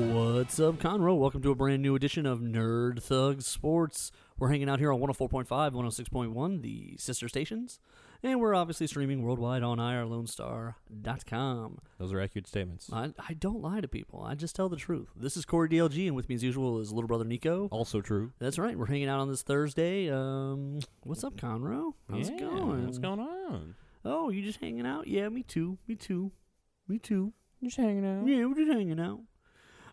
What's up, Conroe? Welcome to a brand new edition of Nerd Thug Sports. We're hanging out here on 104.5, 106.1, the sister stations, and we're obviously streaming worldwide on irlonestar.com. Those are accurate statements. I, I don't lie to people. I just tell the truth. This is Corey DLG, and with me as usual is little brother Nico. Also true. That's right. We're hanging out on this Thursday. Um, what's up, Conroe? How's it going? What's going on? Oh, you just hanging out? Yeah, me too. Me too. Me too. Just hanging out. Yeah, we're just hanging out.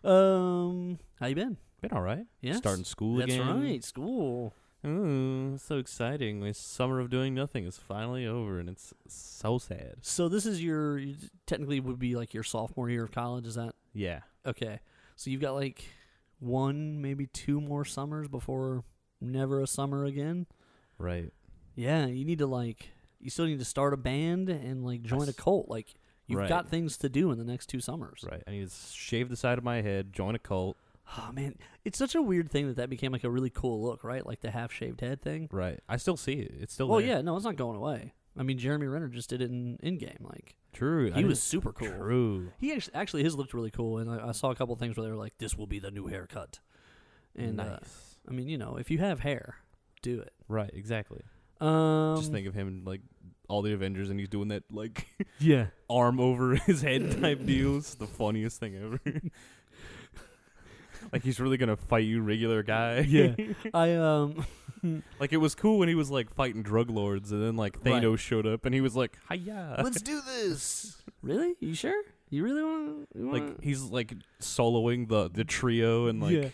Um, how you been? Been all right. Yeah, Starting school That's again. right. School. Ooh, so exciting. My summer of doing nothing is finally over, and it's so sad. So this is your technically would be like your sophomore year of college. Is that Yeah. okay? So you've got like one, maybe two more summers before never a summer again. Right. Yeah, you need to like you still need to start a band and like join a cult. Like you've Right. got things to do in the next two summers. Right. I need to shave the side of my head, join a cult. Oh man, it's such a weird thing that that became like a really cool look, right? Like the half shaved head thing. Right. I still see it. It's still Well, there. yeah, no, it's not going away. I mean, Jeremy Renner just did it in Endgame. Like True. he was super cool. True. He actually, actually his looked really cool, and I, I saw a couple things where they were like, "This will be the new haircut." And uh. I mean, you know, if you have hair, do it. right. Exactly. Um, Just think of him like all the Avengers, and he's doing that like yeah, arm over his head type deal. It's the funniest thing ever. like he's really gonna fight you, regular guy. yeah. I um, like it was cool when he was like fighting drug lords, and then like Right. Thanos showed up, and he was like, "Hiya!" let's do this. really? You sure? You really want to? like he's like soloing the the trio, and like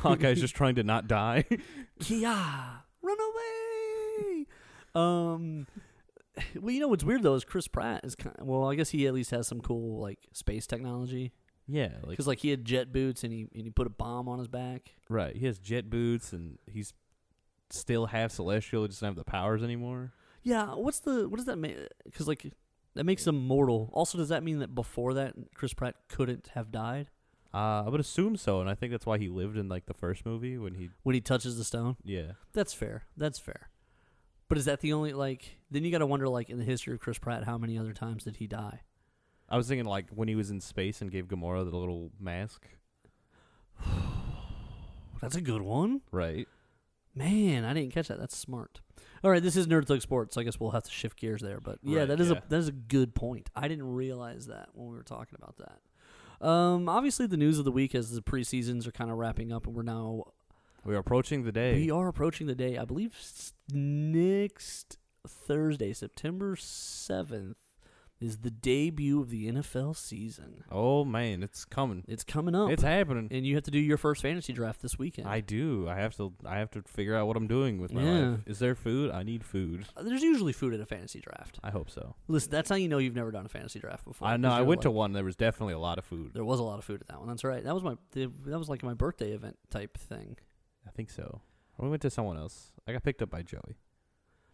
Hawkeye's just trying to not die. Kia, run away. Um, well, you know what's weird though is Chris Pratt is kind. Of, well, I guess he at least has some cool like space technology yeah, like because like he had jet boots and he and he put a bomb on his back. right. He has jet boots, and he's still half celestial. He doesn't have the powers anymore. Yeah, what's the what does that mean? Because like that makes him mortal. Also, does that mean that before that Chris Pratt couldn't have died Uh, I would assume so, and I think that's why he lived in like the first movie when he when he touches the stone? yeah. That's fair. That's fair. But is that the only like? Then you got to wonder like in the history of Chris Pratt, how many other times did he die? I was thinking like when he was in space and gave Gamora the little mask. That's a good one. Right. Man, I didn't catch that. That's smart. All right, this is Nerd Thug Sports. I guess we'll have to shift gears there, but yeah, Right, that is yeah. a that is a good point. I didn't realize that when we were talking about that. Um, obviously, the news of the week as the preseasons are kind of wrapping up, and we're now We are approaching the day. we are approaching the day. I believe s- next Thursday, September seventh, is the debut of the NFL season. oh man, it's coming. It's coming up, It's happening. and you have to do your first fantasy draft this weekend. I do. I have to. I have to figure out what I'm doing with my Yeah. life. Is there food? I need food. Uh, There's usually food at a fantasy draft. I hope so. Listen, that's how you know you've never done a fantasy draft before. I know. 'cause I you're went to like- one. There was definitely a lot of food. There was a lot of food at that one. That's right. That was my. That was like my birthday event type thing. I think so. We went to someone else. I got picked up by Joey.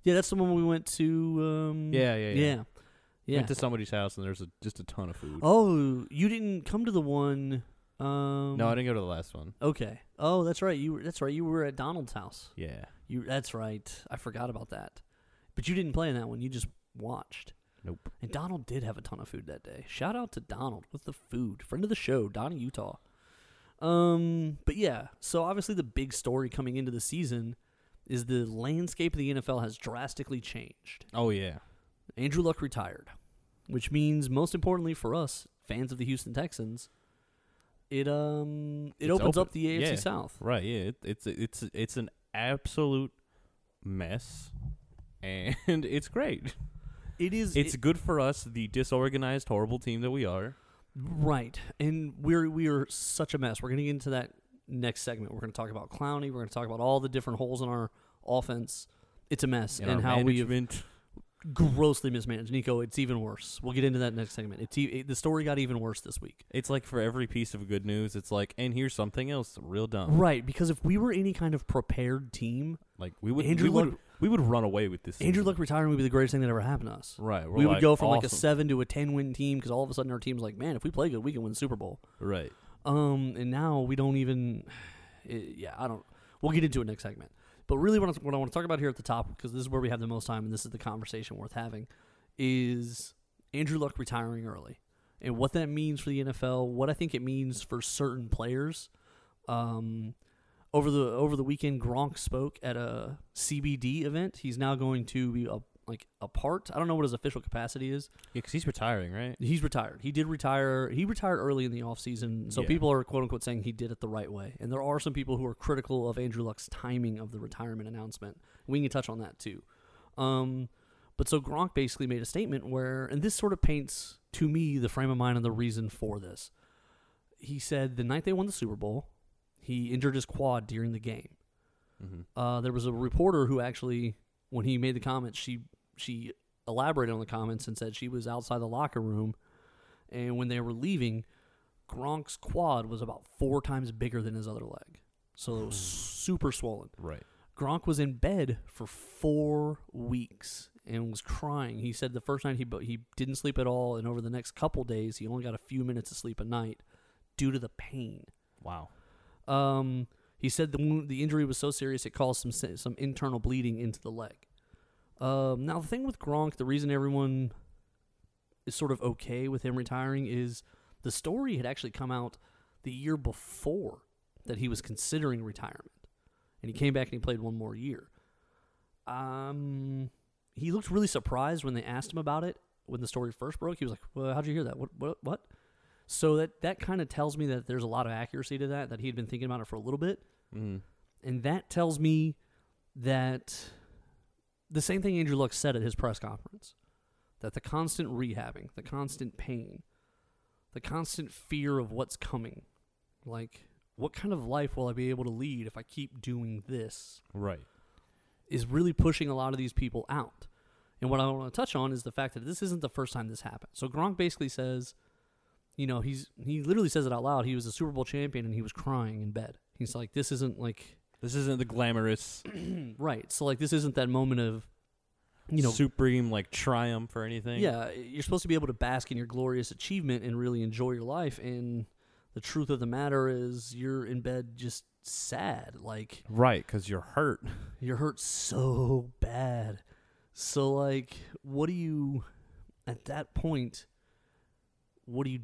Yeah, that's the one we went to. Um, Yeah, yeah, yeah. yeah, yeah. Went to somebody's house and there's a, just a ton of food. oh, you didn't come to the one. Um, no, I didn't go to the last one. Okay. Oh, that's right. You were. That's right. You were at Donald's house. Yeah. You. That's right. I forgot about that. But you didn't play in that one. You just watched. Nope. And Donald did have a ton of food that day. Shout out to Donald with the food. Friend of the show, Donnie Utah. Um, but yeah, so obviously the big story coming into the season is the landscape of the NFL has drastically changed. Oh yeah. Andrew Luck retired, which means most importantly for us, fans of the Houston Texans, it um it It's opens open. up the AFC Yeah. South. Right. Yeah. It, it's it's it's an absolute mess, and it's great. It is It's it- good for us, the disorganized, horrible team that we are. Right, and we're we are such a mess. We're gonna get into that next segment. We're gonna talk about Clowney. We're gonna talk about all the different holes in our offense. It's a mess, And, and how we have management. grossly mismanaged. Nico, it's even worse. We'll get into that next segment. It's e- it, the story got even worse this week. It's like for every piece of good news, it's like, and here's something else real dumb. Right, because if we were any kind of prepared team, Like we would, Andrew we would, Luck- we would run away with this. Andrew season. Luck retiring would be the greatest thing that ever happened to us. Right. we're we would like, go from like a awesome. seven to a ten win team because all of a sudden our team's like, man, if we play good, we can win the Super Bowl. Right. Um, and now we don't even. it- yeah, I don't. We'll get into it next segment. But really, what I, what I want to talk about here at the top, because this is where we have the most time, and this is the conversation worth having, is Andrew Luck retiring early. and what that means for the NFL, what I think it means for certain players. Um, over the over the weekend, Gronk spoke at a CBD event. He's now going to be a, like a part. I don't know what his official capacity is. Yeah, because he's retiring, right? He's retired. He did retire. He retired early in the offseason. So Yeah. people are quote unquote saying he did it the right way. And there are some people who are critical of Andrew Luck's timing of the retirement announcement. We can touch on that too. Um, but so Gronk basically made a statement where, and this sort of paints to me the frame of mind and the reason for this. He said the night they won the Super Bowl, he injured his quad during the game. Mm-hmm. Uh, there was a reporter who actually, when he made the comments, she she elaborated on the comments and said she was outside the locker room, and when they were leaving, Gronk's quad was about four times bigger than his other leg, so it was super swollen. Right. Gronk was in bed for four weeks and was crying. He said the first night he he didn't sleep at all, and over the next couple days he only got a few minutes of sleep a night due to the pain. Wow. Um, he said the wound, the injury was so serious it caused some some internal bleeding into the leg. Um, now the thing with Gronk, the reason everyone is sort of okay with him retiring is the story had actually come out the year before that he was considering retirement, and he came back and he played one more year. Um, he looked really surprised when they asked him about it when the story first broke. He was like, "Well, how'd you hear that? What? What? What?" So that that kind of tells me that there's a lot of accuracy to that. That he had been thinking about it for a little bit, Mm. and that tells me that the same thing Andrew Luck said at his press conference that the constant rehabbing, the constant pain, the constant fear of what's coming, like what kind of life will I be able to lead if I keep doing this, Right. is really pushing a lot of these people out. And what I want to touch on is the fact that this isn't the first time this happened. So Gronk basically says, you know, he's he literally says it out loud. He was a Super Bowl champion and he was crying in bed. He's like, this isn't like This isn't the glamorous, right. So like this isn't that moment of you know supreme like triumph or anything. yeah, you're supposed to be able to bask in your glorious achievement and really enjoy your life and the truth of the matter is you're in bed just sad. Like Right, because you're hurt. you're hurt so bad. So like what do you at that point what do you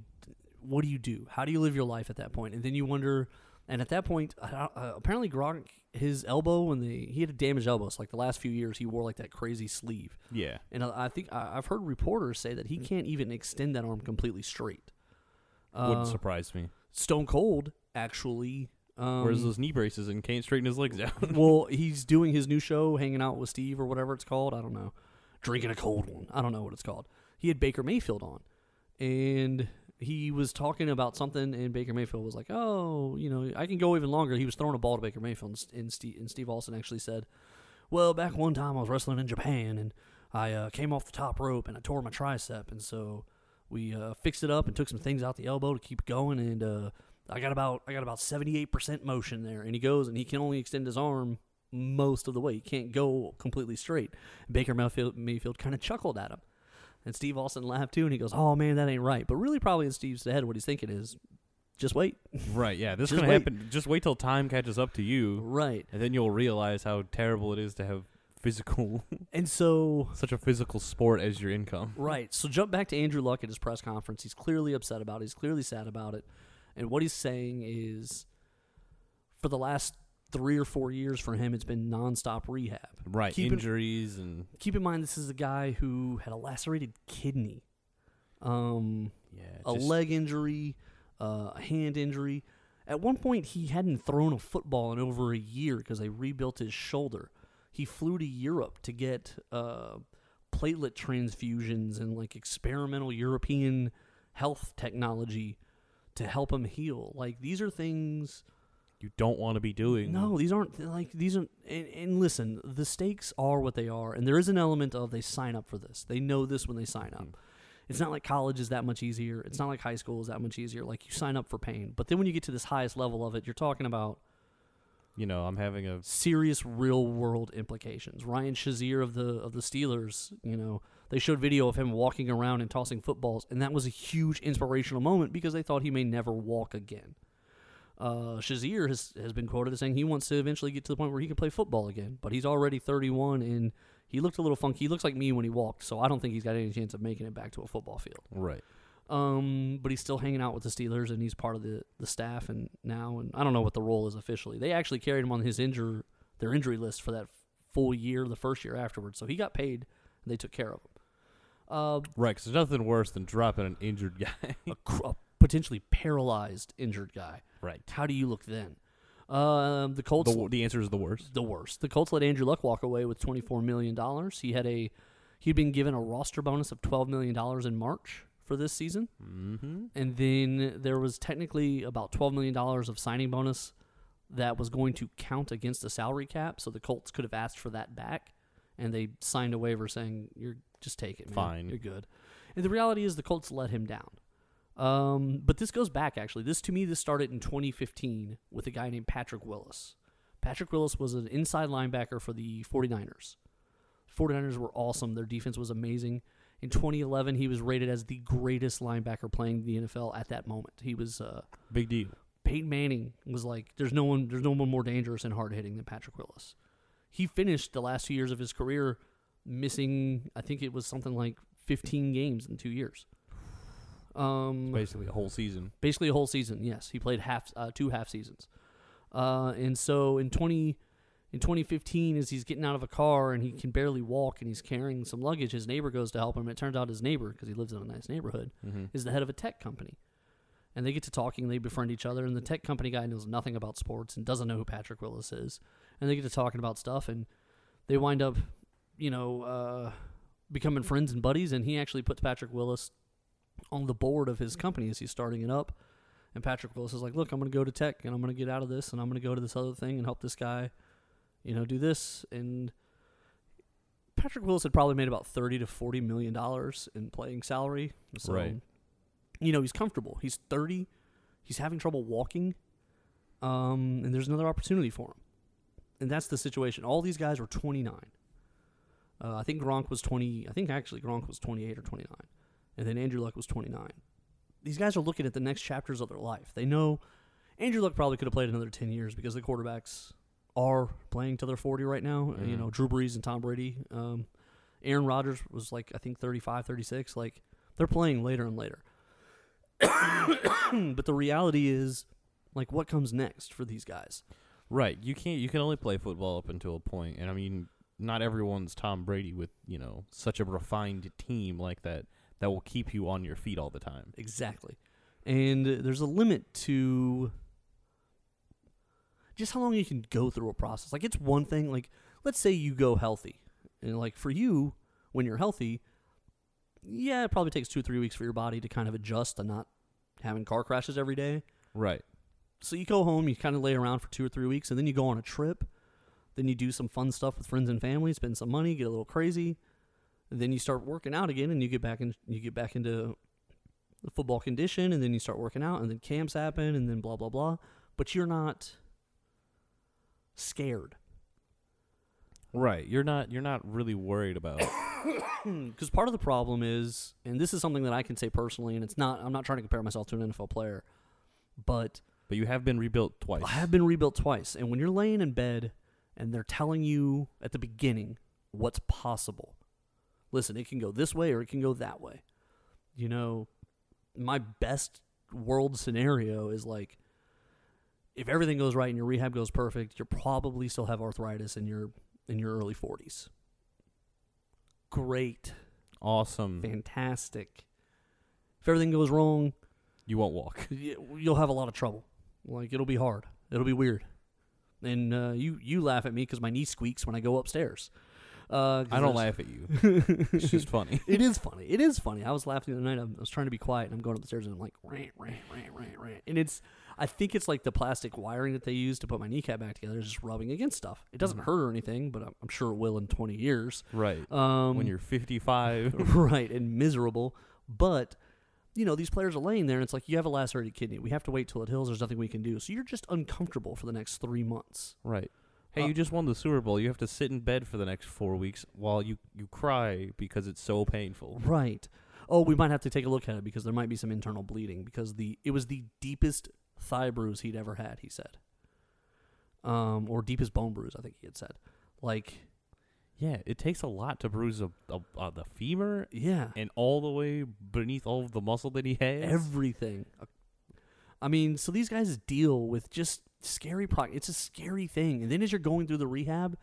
what do you do? How do you live your life at that point? And then you wonder and at that point uh, uh, apparently Gronk his elbow when the he had a damaged elbow. So like the last few years he wore like that crazy sleeve. Yeah. And I I think I- I've heard reporters say that he can't even extend that arm completely straight. Wouldn't Uh, surprise me. Stone Cold actually. Um, Where's those knee braces and can't straighten his legs out? well, he's doing his new show, hanging out with Steve or whatever it's called. I don't know. Drinking a cold one. I don't know what it's called. He had Baker Mayfield on, and he was talking about something, and Baker Mayfield was like, "Oh, you know, I can go even longer." He was throwing a ball to Baker Mayfield, and- Steve, and Steve Austin actually said, "Well, back one time I was wrestling in Japan, and I uh, came off the top rope and I tore my tricep, and so we uh, fixed it up and took some things out the elbow to keep going, and uh, I got about I got about seventy eight percent motion there." And he goes, and he can only extend his arm most of the way. He can't go completely straight. Baker Mayfield, Mayfield kind of chuckled at him. And Steve Austin laughed too, and he goes, "Oh man, that ain't right." But really, probably in Steve's head, what he's thinking is, "Just wait." right, yeah. This is Just gonna wait. happen. Just wait till time catches up to you, Right. and then you'll realize how terrible it is to have physical, And so, such a physical sport as your income. right. So jump back to Andrew Luck at his press conference. He's clearly upset about it. He's clearly sad about it. And what he's saying is, for the last three or four years for him, it's been nonstop rehab. Right, Keep in- injuries and Keep in mind, this is a guy who had a lacerated kidney. Um, yeah, a just- leg injury, uh, a hand injury. At one point, he hadn't thrown a football in over a year because they rebuilt his shoulder. He flew to Europe to get uh, platelet transfusions and like experimental European health technology to help him heal. Like these are things. You don't want to be doing. No, these aren't like these are. And, and listen, the stakes are what they are, and there is an element of they sign up for this. They know this when they sign up. Mhm. It's not like college is that much easier. It's not like high school is that much easier. Like you sign up for pain, but then when you get to this highest level of it, you're talking about You know, I'm having a serious real world implications. Ryan Shazier of the of the Steelers, you know, they showed video of him walking around and tossing footballs, and that was a huge inspirational moment because they thought he may never walk again. Uh, Shazier has has been quoted as saying he wants to eventually get to the point where he can play football again, but he's already 31 and he looked a little funky. He looks like me when he walked, so I don't think he's got any chance of making it back to a football field. right. Um, but he's still hanging out with the Steelers, and he's part of the the staff. And now, and I don't know what the role is officially. They actually carried him on his injury their injury list for that full year, the first year afterwards. So he got paid, and they took care of him. Uh, Right, 'cause there's nothing worse than dropping an injured guy. a, cr- a potentially paralyzed injured guy. right. How do you look then? Um, the Colts The, the answer is the worst. the worst. The Colts let Andrew Luck walk away with twenty four million dollars. He had a he'd been given a roster bonus of twelve million dollars in March for this season, Mm-hmm. and then there was technically about twelve million dollars of signing bonus that was going to count against the salary cap. So the Colts could have asked for that back, and they signed a waiver saying you're just take it, man. Fine. you're good. And the reality is the Colts let him down. Um, but this goes back actually. This to me, this started in 2015 with a guy named Patrick Willis. Patrick Willis was an inside linebacker for the 49ers. 49ers were awesome. Their defense was amazing. In 2011, he was rated as the greatest linebacker playing the NFL at that moment. He was uh, Big deal. Peyton Manning was like, there's no one, there's no one more dangerous and hard hitting than Patrick Willis. He finished the last two years of his career missing, I think it was something like 15 games in two years. Um, Basically a whole season. basically a whole season. Yes, he played half, uh, two half seasons. Uh, and so in 20, in 2015, as he's getting out of a car and he can barely walk and he's carrying some luggage, his neighbor goes to help him. It turns out his neighbor, because he lives in a nice neighborhood, Mm-hmm. is the head of a tech company. And they get to talking, they befriend each other, and the tech company guy knows nothing about sports and doesn't know who Patrick Willis is. And they get to talking about stuff, and they wind up, you know, uh, becoming friends and buddies. And he actually puts Patrick Willis on the board of his company as he's starting it up. And Patrick Willis is like, "Look, I'm going to go to tech, and I'm going to get out of this, and I'm going to go to this other thing and help this guy, you know, do this." And Patrick Willis had probably made about thirty to forty million dollars in playing salary. So, Right. You know, he's comfortable. He's thirty. He's having trouble walking. Um, and there's another opportunity for him. And that's the situation. All these guys were 29. Uh, I think Gronk was 20. I think actually Gronk was 28 or 29. And then Andrew Luck was 29. These guys are looking at the next chapters of their life. They know Andrew Luck probably could have played another 10 years because the quarterbacks are playing till they're 40 right now. Uh, You Mhm. know, Drew Brees and Tom Brady. Um, Aaron Rodgers was like, I think 35, 36. Like, they're playing later and later. but the reality is, like, what comes next for these guys? Right. You can't. You can only play football up until a point, and I mean, not everyone's Tom Brady with you know such a refined team like that that will keep you on your feet all the time. Exactly. And there's a limit to just how long you can go through a process. Like, it's one thing, like, let's say you go healthy. And, like, for you, when you're healthy, yeah, it probably takes two or three weeks for your body to kind of adjust to not having car crashes every day. Right. So you go home, you kind of lay around for two or three weeks, and then you go on a trip. Then you do some fun stuff with friends and family, spend some money, get a little crazy. Then you start working out again, and you get back in, you get back into the football condition, and then you start working out, and then camps happen, and then blah blah blah. But you're not scared Right. You're not. You're not really worried about. because part of the problem is, and this is something that I can say personally, and it's not. I'm not trying to compare myself to an NFL player, but but you have been rebuilt twice. I have been rebuilt twice. And when you're laying in bed and they're telling you at the beginning what's possible, listen, it can go this way or it can go that way. You know, my best world scenario is like if everything goes right and your rehab goes perfect, you'll probably still have arthritis in your in your early 40s. Great. Awesome. Fantastic. If everything goes wrong, You won't walk. you'll have a lot of trouble. Like it'll be hard. It'll be weird. And uh, you you laugh at me because my knee squeaks when I go upstairs. Uh, I don't laugh at you. It's just funny. it is funny. It is funny. I was laughing the other night. I was trying to be quiet, and I'm going upstairs, and I'm like, rant, rant, rant, rant, rant. And it's, I think it's like the plastic wiring that they use to put my kneecap back together is just rubbing against stuff. It doesn't Mhm. hurt or anything, but I'm, I'm sure it will in 20 years. Right. Um, when you're 55. right and miserable. But you know these players are laying there, and it's like you have a lacerated kidney. We have to wait till it heals. There's nothing we can do. So you're just uncomfortable for the next three months. right. Hey, Uh, you just won the Super Bowl. You have to sit in bed for the next four weeks while you, you cry because it's so painful. Right. Oh, we might have to take a look at it because there might be some internal bleeding because the it was the deepest thigh bruise he'd ever had. He said, um, or deepest bone bruise. I think he had said. Like Yeah, it takes a lot to bruise a, a, uh, the femur Yeah, and all the way beneath all of the muscle that he has. everything. I mean, so these guys deal with just scary. Pro- it's a scary thing, and then as you're going through the rehab,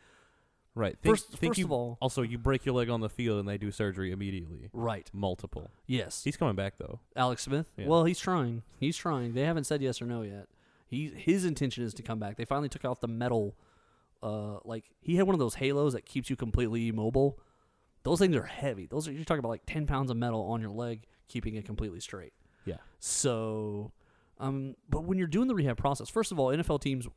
right. Think, first, think first you, of all, also you break your leg on the field and they do surgery immediately. right? Multiple. Yes, He's coming back though. Alex Smith. Yeah. Well, he's trying. He's trying. They haven't said yes or no yet. He his intention is to come back. They finally took off the metal. Uh, like he had one of those halos that keeps you completely immobile. Those things are heavy. Those are you're talking about like ten pounds of metal on your leg, keeping it completely straight. Yeah. So, um, but when you're doing the rehab process, first of all, NFL teams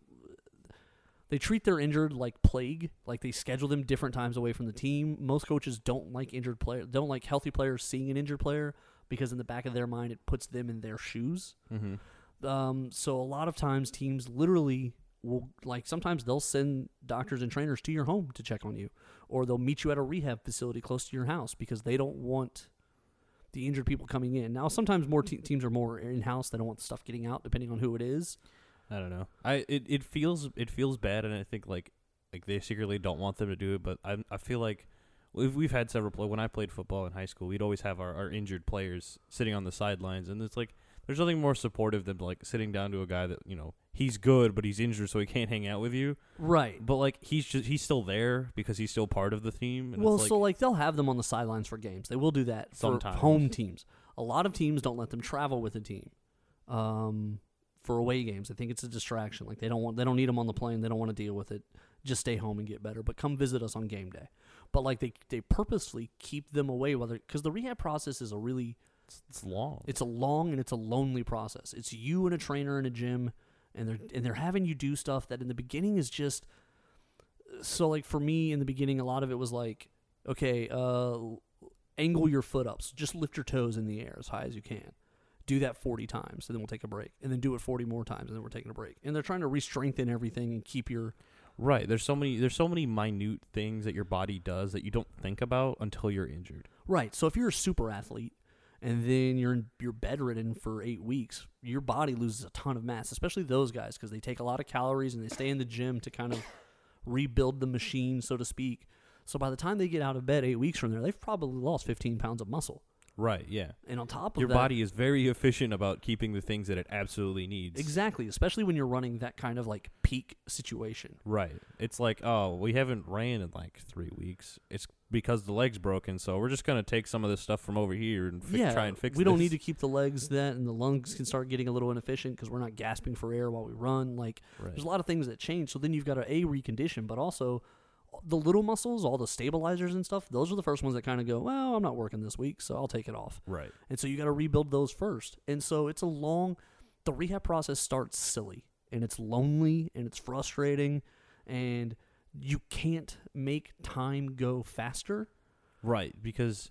they treat their injured like plague. Like they schedule them different times away from the team. Most coaches don't like injured player, don't like healthy players seeing an injured player because in the back of their mind it puts them in their shoes. Mm-hmm. Um, so a lot of times teams literally will like sometimes they'll send doctors and trainers to your home to check on you, or they'll meet you at a rehab facility close to your house because they don't want the injured people coming in. Now sometimes more te- teams are more in house. They don't want stuff getting out, depending on who it is. I don't know. I it, it feels it feels bad, and I think like like they secretly don't want them to do it. But I I feel like we've we've had several play when I played football in high school. We'd always have our, our injured players sitting on the sidelines, and it's like there's nothing more supportive than like sitting down to a guy that you know he's good, but he's injured, so he can't hang out with you. Right. But like he's just he's still there because he's still part of the team. And well, it's like, so like they'll have them on the sidelines for games. They will do that for Sometimes. home teams. A lot of teams don't let them travel with a team um, for away games. I think it's a distraction. Like they don't want they don't need them on the plane. They don't want to deal with it. Just stay home and get better. But come visit us on game day. But like they they purposely keep them away whether because the rehab process is a really it's, it's long. it's a long and it's a lonely process. It's you and a trainer in a gym, and they're and they're having you do stuff that in the beginning is just. So like for me in the beginning, a lot of it was like, okay, uh, angle your foot up, so just lift your toes in the air as high as you can. Do that forty times, and then we'll take a break, and then do it forty more times, and then we're taking a break. And they're trying to re-strengthen everything and keep your right. There's so many there's so many minute things that your body does that you don't think about until you're injured. Right. So if you're a super athlete and then you're you're bedridden for eight weeks, your body loses a ton of mass, especially those guys because they take a lot of calories and they stay in the gym to kind of rebuild the machine, so to speak. So by the time they get out of bed eight weeks from there, they've probably lost 15 pounds of muscle. Right. Yeah. And on top of Your that, body is very efficient about keeping the things that it absolutely needs. exactly, especially when you're running that kind of like peak situation. Right. It's like, oh, we haven't ran in like three weeks. It's because the leg's broken, so we're just gonna take some of this stuff from over here and fi- yeah, try and fix. It. We don't this. need to keep the legs that, and the lungs can start getting a little inefficient because we're not gasping for air while we run. Like Right. There's a lot of things that change. So then you've got to a recondition, but also the little muscles, all the stabilizers and stuff. Those are the first ones that kind of go, well, I'm not working this week, so I'll take it off. Right. And so you got to rebuild those first. And so it's a long. The rehab process starts silly and it's lonely and it's frustrating, and you can't make time go faster. Right. Because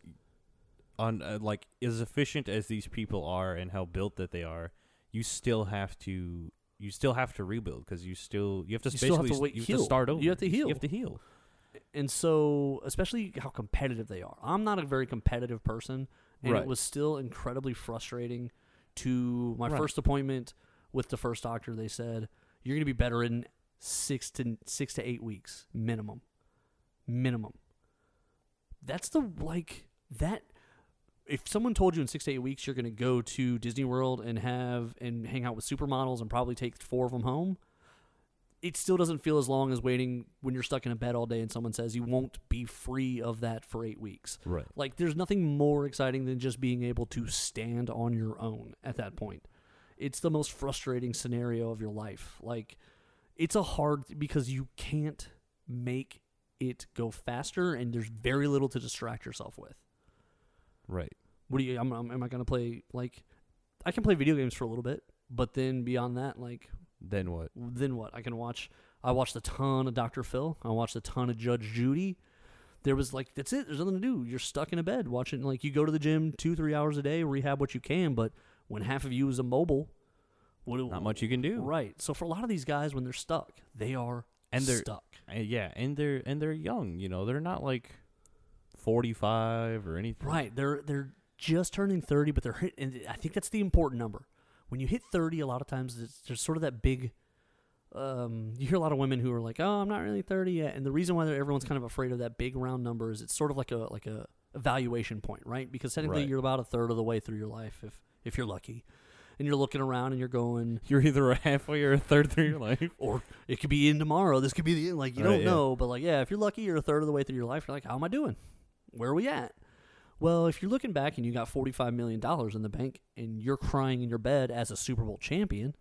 on uh, like as efficient as these people are and how built that they are, you still have to. You still have to rebuild because you still you have to You still have to wait- you have heal. to start over. You have to heal. You have to heal. and so especially how competitive they are. I'm not a very competitive person, and Right. it was still incredibly frustrating. To my Right. first appointment with the first doctor, they said you're going to be better in six to six to eight weeks minimum, minimum. That's the like that. If someone told you in six to eight weeks you're going to go to Disney World and have and hang out with supermodels and probably take four of them home, it still doesn't feel as long as waiting when you're stuck in a bed all day and someone says you won't be free of that for eight weeks. Right. Like, there's nothing more exciting than just being able to stand on your own at that point. It's the most frustrating scenario of your life. Like, it's a hard because you can't make it go faster, and there's very little to distract yourself with. Right. What do you? I'm, I'm, am I gonna play like? I can play video games for a little bit, but then beyond that, like Then what? then what? I can watch. I watched a ton of Doctor Phil. I watched a ton of Judge Judy. There was like that's it. There's nothing to do. You're stuck in a bed watching. Like you go to the gym two three hours a day, rehab what you can. But when half of you is immobile, what do, Not much you can do. Right. So for a lot of these guys, when they're stuck, they are And they're- stuck. Uh, yeah, and they're and they're young. You know, they're not like forty five or anything. Right. They're they're just turning thirty, but they're hit. And I think that's the important number. When you hit thirty, a lot of times there's sort of that big um, you hear a lot of women who are like, "Oh, I'm not really 30 yet," and the reason why everyone's kind of afraid of that big round number is it's sort of like a like a evaluation point, right? Because technically, Right. you're about a third of the way through your life if if you're lucky, and you're looking around and you're going, You're either halfway or a third through your life. or it could be in tomorrow. This could be the end. Like you Right, don't yeah. know, but like yeah, if you're lucky, you're a third of the way through your life. You're like, how am I doing? Where are we at? Well, if you're looking back and you got 45 million dollars in the bank and you're crying in your bed as a Super Bowl champion,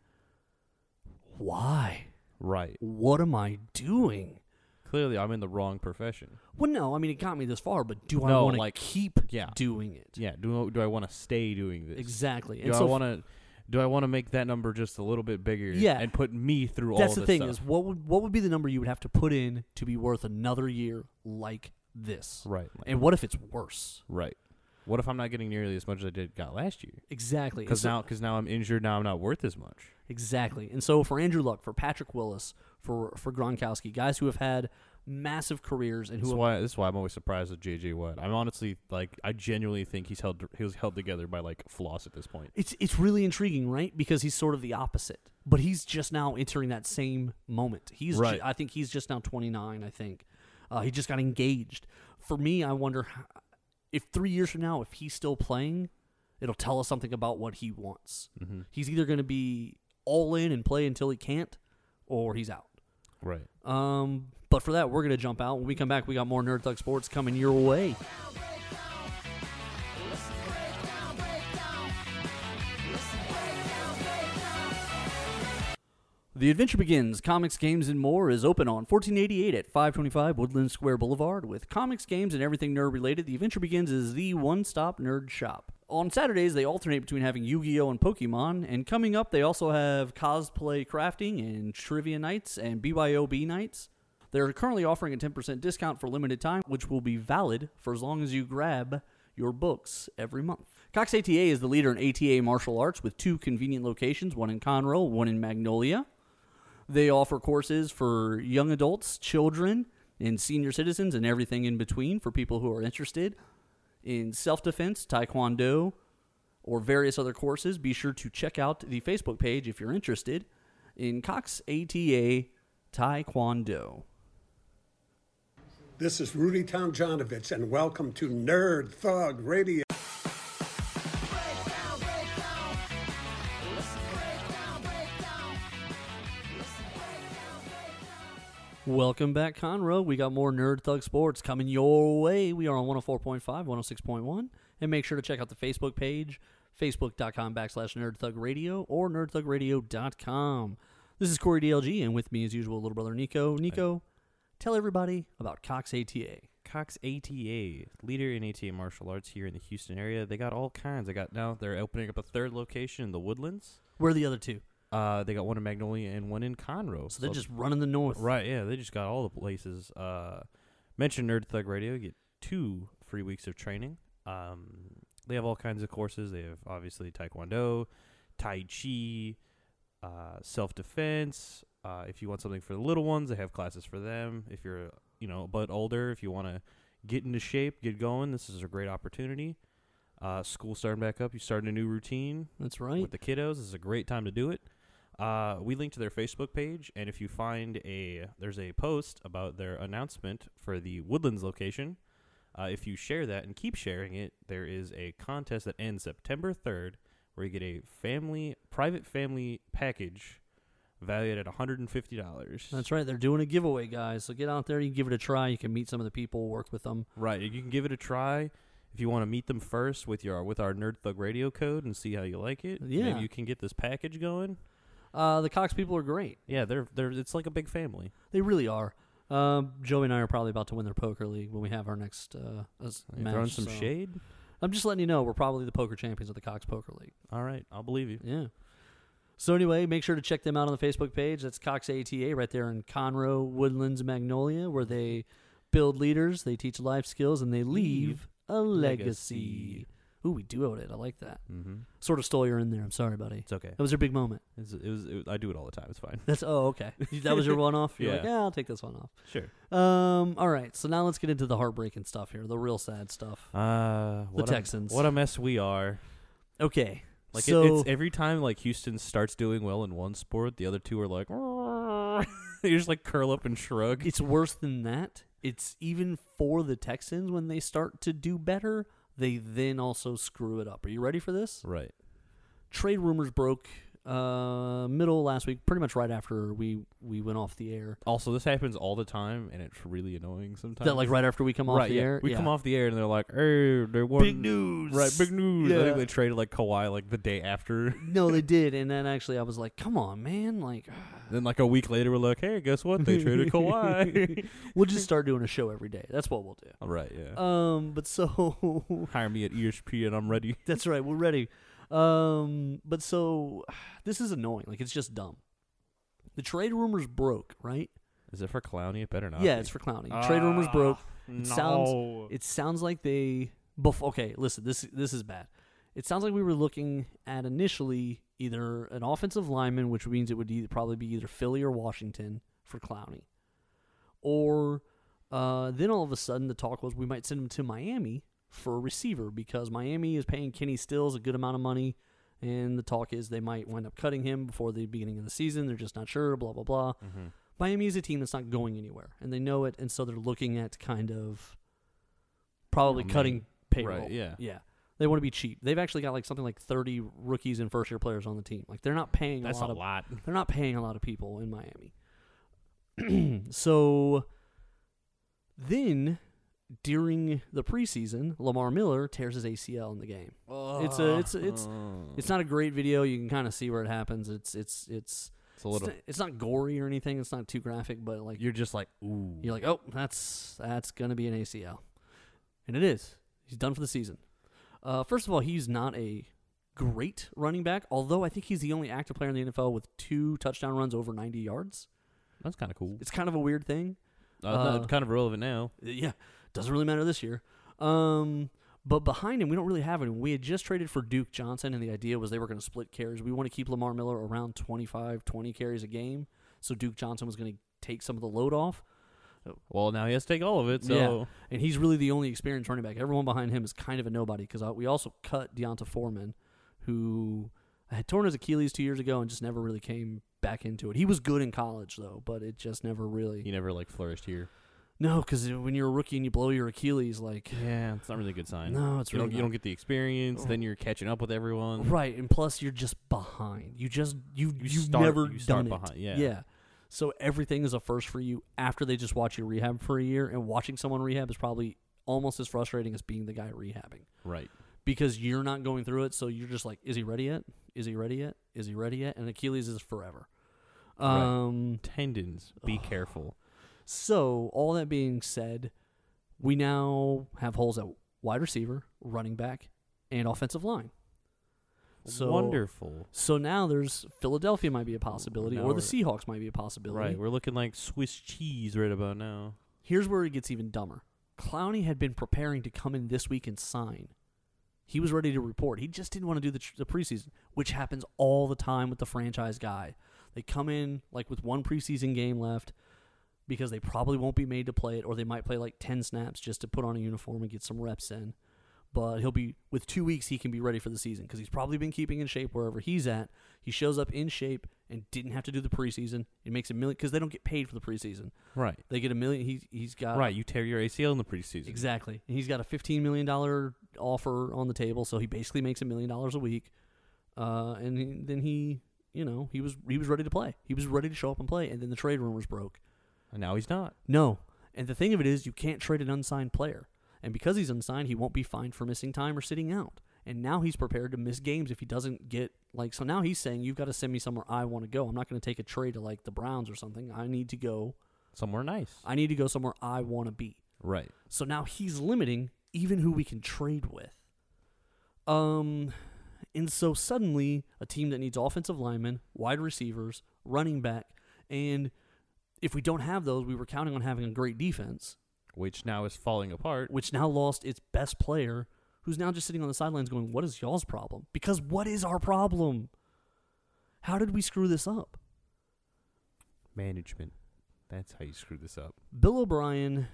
why? Right. What am I doing? Clearly, I'm in the wrong profession. Well, no, I mean it got me this far, but do I No, want to like- keep Yeah. doing it? Yeah. Do do I want to stay doing this? Exactly. Do And I so want to? Do I want to make that number just a little bit bigger? Yeah. And put me through all that's of the this thing stuff? is what would what would be the number you would have to put in to be worth another year like this? right. And what if it's worse? right. What if I'm not getting nearly as much as I did got last year? Exactly. Because so- now, because now I'm injured. Now I'm not worth as much. Exactly. And so for Andrew Luck, for Patrick Willis, for for Gronkowski, guys who have had massive careers and who This is have, why. This is why I'm always surprised with JJ Watt. I'm honestly like, I genuinely think he's held. He was held together by like floss at this point. it's it's really intriguing, right? Because he's sort of the opposite. But he's just now entering that same moment. He's ju- I think he's just now 29, I think. Uh, he just got engaged. For me, I wonder how, if 3 years from now if he's still playing, it'll tell us something about what he wants. Mm-hmm. He's either going to be all in and play until he can't or he's out. Right. Um, but for that, we're gonna jump out. When we come back, we got more Nerd Thug Sports coming your way. The adventure begins. Comics, games, and more is open on 1488 at 525 Woodland Square Boulevard. With comics, games, and everything nerd related, the adventure begins is the one-stop nerd shop. On Saturdays, they alternate between having Yu-Gi-Oh and Pokemon, and coming up, they also have cosplay crafting and trivia nights and BYOB nights. They're currently offering a 10% discount for limited time, which will be valid for as long as you grab your books every month. Cox ATA is the leader in ATA martial arts with two convenient locations, one in Conroe, one in Magnolia. They offer courses for young adults, children, and senior citizens, and everything in between for people who are interested in self defense, taekwondo, or various other courses. Be sure to check out the Facebook page if you're interested in Cox ATA Taekwondo. This is Rudy Tomjanovich, and welcome to Nerd Thug Radio. Welcome back, Conroe. We got more Nerd Thug Sports coming your way. We are on 104.5, 106.1. And make sure to check out the Facebook page, facebook.com backslash Nerd Thug Radio or nerdthugradio.com. This is Corey DLG, and with me, as usual, little brother Nico. Nico, tell everybody about Cox ATA. Cox ATA, leader in ATA martial arts here in the Houston area. They got all kinds. They got now they're opening up a third location in the Woodlands. Where are the other two? Uh, they got one in Magnolia and one in Conroe. So they're just running the north. right. Yeah, they just got all the places. Uh, mention Nerd Thug Radio. You get two free weeks of training. Um, they have all kinds of courses. They have obviously Taekwondo, Tai Chi, uh, self defense. Uh, if you want something for the little ones, they have classes for them. If you're you know a bit older, if you want to get into shape, get going, this is a great opportunity. Uh, school starting back up, You starting a new routine That's right. with the kiddos. This is a great time to do it. Uh, we link to their Facebook page, and if you find a there's a post about their announcement for the Woodlands location. Uh, if you share that and keep sharing it, there is a contest that ends September 3rd where you get a family private family package valued at $150. That's right. They're doing a giveaway, guys. So get out there. You can give it a try. You can meet some of the people, work with them. Right. You can give it a try. If you want to meet them first with your with our Nerd Thug Radio code and see how you like it, Yeah. maybe you can get this package going. Uh, the Cox people are great. Yeah, they're they're it's like a big family. They really are. Um, Joey and I are probably about to win their poker league when we have our next uh, us- You match. throwing some so- shade? I'm just letting you know we're probably the poker champions of the Cox Poker League. All right, I'll believe you. Yeah. So anyway, make sure to check them out on the Facebook page. That's Cox ATA right there in Conroe, Woodlands, Magnolia, where they build leaders, they teach life skills, and they leave a legacy. Ooh, we duoed it. I like that. Mm-hmm. Sort of stole your in there. I'm sorry, buddy. It's okay. That was your big moment. It's, it, was, it was. I do it all the time. It's fine. That's oh okay. That was your one off. You're like, Yeah. yeah, I'll take this one off. Sure. Um, all right. So now let's get into the heartbreaking stuff here, the real sad stuff. Uh, what Texans. A, what a mess we are. Okay. Like so it, it's every time like Houston starts doing well in one sport, the other two are like, you just like curl up and shrug. it's worse than that. It's even for the Texans when they start to do better, they then also screw it up. Are you ready for this? Right. Trade rumors broke uh, middle last week, pretty much right after we we went off the air. Also, this happens all the time, and it's really annoying sometimes. That like right after we come off right, the yeah. air, We yeah. come off the air, and they're like, "Hey, they won." Big news, Right, big news. I think they traded like Kawhi like the day after. No, they did, and then actually I was like, "Come on, man! Like, then like a week later, we're like, "Hey, guess what? They traded Kawhi." we'll just start doing a show every day. That's what we'll do." All right, yeah. Um, but so Hire me at ESP, and I'm ready. that's right, we're ready. Um, but so this is annoying. Like, it's just dumb. The trade rumors broke, right? Is it for Clowney? It better not. yeah, be. it's for Clowney. trade rumors broke. It sounds- It sounds like they. Bef- okay, listen. This this is bad. It sounds like we were looking at initially either an offensive lineman, which means it would either, probably be either Philly or Washington for Clowney, or uh, then all of a sudden the talk was we might send him to Miami for a receiver because Miami is paying Kenny Stills a good amount of money, and the talk is they might wind up cutting him before the beginning of the season. They're just not sure. Blah blah blah. Mhm. Miami is a team that's not going anywhere, and they know it, and so they're looking at kind of probably Oh, cutting payroll. Right, yeah. yeah. They want to be cheap. They've actually got like something like thirty rookies and first year players on the team. Like they're not paying That's a lot a of lot. they're not paying a lot of people in Miami. so then during the preseason, Lamar Miller tears his ACL in the game. It's a- it's a- it's- Oh. It's not a great video. You can kind of see where it happens. It's it's it's It's a little. it's, it's not gory or anything. It's not too graphic, but like You're just like, ooh. you're like, oh, that's that's gonna be an ACL, and it is. He's done for the season. Uh, first of all, he's not a great running back, although I think he's the only active player in the NFL with two touchdown runs over 90 yards. That's kind of cool. It's kind of a weird thing. Uh, uh, kind of relevant now. Yeah, doesn't really matter this year. Um, but behind him, we don't really have anyone. We had just traded for Duke Johnson, and the idea was they were going to split carries. We want to keep Lamar Miller around 25, 20 carries a game, so Duke Johnson was going to take some of the load off. Well, now he has to take all of it. So Yeah. And he's really the only experienced running back. Everyone behind him is kind of a nobody because we also cut D'Onta Foreman, who had torn his Achilles two years ago and just never really came back into it. He was good in college though, but it just never really. he never like flourished here. No, because when you're a rookie and you blow your Achilles, like Yeah, it's not really a good sign. no, it's you really don't you don't get the experience. Then you're catching up with everyone. right. And plus, you're just behind. You just you You you've start- never you start done it. behind, yeah. yeah. So everything is a first for you after they just watch you rehab for a year, and watching someone rehab is probably almost as frustrating as being the guy rehabbing. Right. because you're not going through it. So you're just like, is he ready yet? Is he ready yet? Is he ready yet? And Achilles is forever. Right. Um. Tendons. Be careful. So all that being said, we now have holes at wide receiver, running back, and offensive line. So Wonderful. So now there's Philadelphia might be a possibility, Now or the we're- Seahawks might be a possibility. Right. We're looking like Swiss cheese right about now. Here's where it gets even dumber. Clowney had been preparing to come in this week and sign. He was ready to report. He just didn't want to do the, tr- the preseason, which happens all the time with the franchise guy. They come in like with one preseason game left because they probably won't be made to play it, or they might play like 10 snaps just to put on a uniform and get some reps in. But he'll be, with two weeks, he can be ready for the season because he's probably been keeping in shape wherever he's at. He shows up in shape and didn't have to do the preseason. It makes a million, because they don't get paid for the preseason. Right. They get a million. He, he's got right. You tear your ACL in the preseason. Exactly. And he's got a fifteen million dollar offer on the table, so he basically makes a million dollars a week. Uh, and he, then he, you know, he was he was ready to play. He was ready to show up and play. And then the trade rumors broke. And now he's not. No. And the thing of it is, you can't trade an unsigned player. And because he's unsigned, he won't be fined for missing time or sitting out. And now he's prepared to miss games if he doesn't get like. So now he's saying, "You've got to send me somewhere I want to go. I'm not going to take a trade to like the Browns or something. I need to go. Somewhere nice. I need to go somewhere I want to be." Right. So now he's limiting even who we can trade with. Um, and so suddenly a team that needs offensive linemen, wide receivers, running back, and if we don't have those, we were counting on having a great defense, Which now is falling apart. which now lost its best player, who's now just sitting on the sidelines going, "What is y'all's problem?" Because what is our problem? How did we screw this up? Management. That's how you screw this up. Bill O'Brien,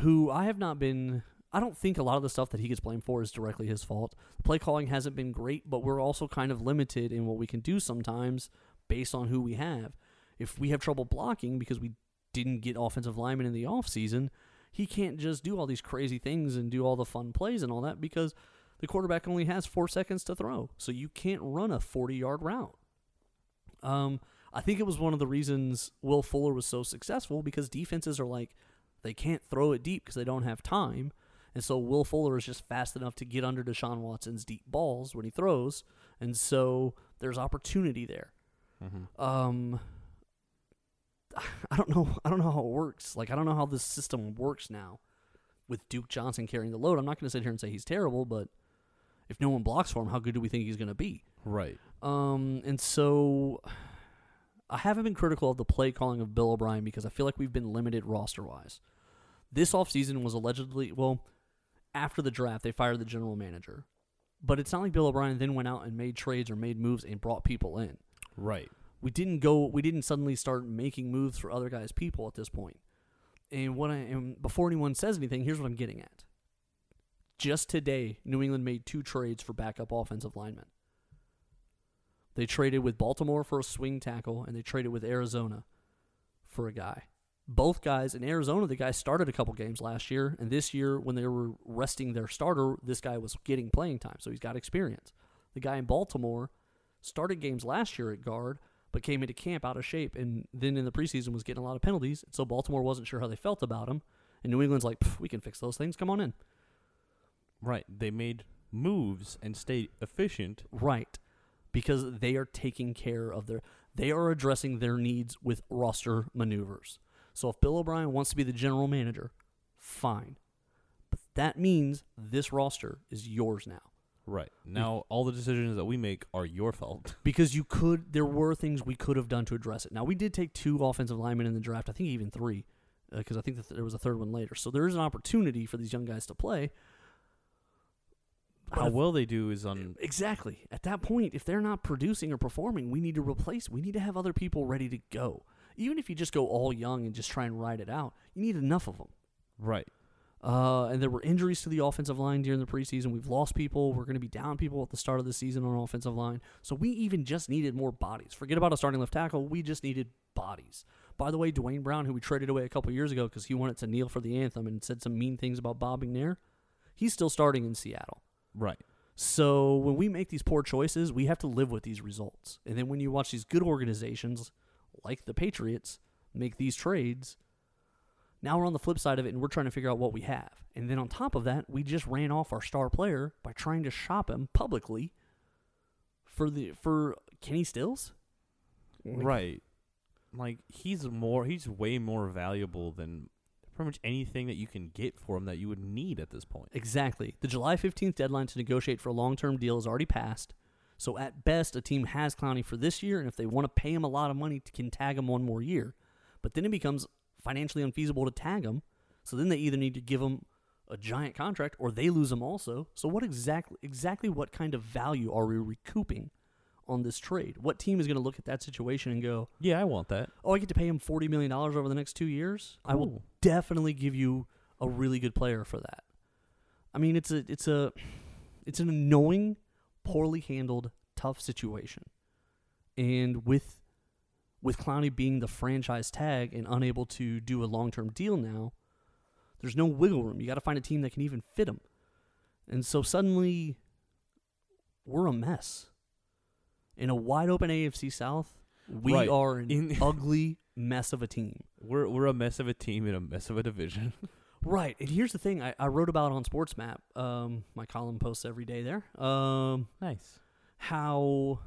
who I have not been, I don't think a lot of the stuff that he gets blamed for is directly his fault. Play calling hasn't been great, but we're also kind of limited in what we can do sometimes based on who we have. If we have trouble blocking because we didn't get offensive linemen in the offseason, he can't just do all these crazy things and do all the fun plays and all that because the quarterback only has four seconds to throw. So you can't run a 40 yard route. Um, I think it was one of the reasons Will Fuller was so successful because defenses are like, they can't throw it deep because they don't have time. And so Will Fuller is just fast enough to get under Deshaun Watson's deep balls when he throws. And so there's opportunity there. Mm-hmm. Um, I don't know. I don't know how it works. Like I don't know how this system works now with Duke Johnson carrying the load. I'm not going to sit here and say he's terrible, but if no one blocks for him, how good do we think he's going to be? Right. Um, and so I haven't been critical of the play calling of Bill O'Brien because I feel like we've been limited roster wise. This offseason was allegedly, well, after the draft, they fired the general manager. But it's not like Bill O'Brien then went out and made trades or made moves and brought people in. Right. We didn't go, we didn't suddenly start making moves for other guys' people at this point. And what I and before anyone says anything, here's what I'm getting at. Just today, New England made two trades for backup offensive linemen. They traded with Baltimore for a swing tackle, and they traded with Arizona for a guy. Both guys in Arizona, the guy started a couple games last year, and this year, when they were resting their starter, this guy was getting playing time, so he's got experience. The guy in Baltimore started games last year at guard, but came into camp out of shape, and then in the preseason was getting a lot of penalties, so Baltimore wasn't sure how they felt about him. And New England's like, we can fix those things. Come on in. Right. They made moves and stayed efficient. Right. Because they are taking care of their they are addressing their needs with roster maneuvers. So if Bill O'Brien wants to be the general manager, fine. But that means this roster is yours now. Right. Now all the decisions that we make are your fault. Because you could there were things we could have done to address it. Now we did take two offensive linemen in the draft, I think even three, uh, because I think that there was a third one later. So there is an opportunity for these young guys to play. But How if- well they do is on Exactly. At that point, if they're not producing or performing, we need to replace. We need to have other people ready to go. Even if you just go all young and just try and ride it out, you need enough of them. right. Uh, and there were injuries to the offensive line during the preseason. We've lost people. We're going to be down people at the start of the season on offensive line. So we even just needed more bodies. Forget about a starting left tackle. We just needed bodies. By the way, Duane Brown, who we traded away a couple years ago because he wanted to kneel for the anthem and said some mean things about Bob McNair, he's still starting in Seattle. Right. So when we make these poor choices, we have to live with these results. And then when you watch these good organizations like the Patriots make these trades, now we're on the flip side of it and we're trying to figure out what we have. And then on top of that, we just ran off our star player by trying to shop him publicly for the for Kenny Stills. Like, Right. Like he's more he's way more valuable than pretty much anything that you can get for him that you would need at this point. Exactly. The July 15th deadline to negotiate for a long term deal is already passed. So at best, a team has Clowney for this year, and if they want to pay him a lot of money, can tag him one more year. But then it becomes financially unfeasible to tag him. So then they either need to give him a giant contract, or they lose him also. So what exactly exactly what kind of value are we recouping on this trade? What team is going to look at that situation and go, Yeah, I want that. "Oh, I get to pay him forty million dollars over the next two years. I will definitely give you a really good player for that." I mean, it's a it's a it's an annoying, poorly handled, tough situation, and with with Clowney being the franchise tag and unable to do a long term deal now, there's no wiggle room. You got to find a team that can even fit him, and so suddenly we're a mess in a wide open AFC South. We Right. are an In- ugly mess of a team. We're we're a mess of a team in a mess of a division. Right. And here's the thing I, I wrote about on SportsMap, um, my column posts every day there, um, nice. how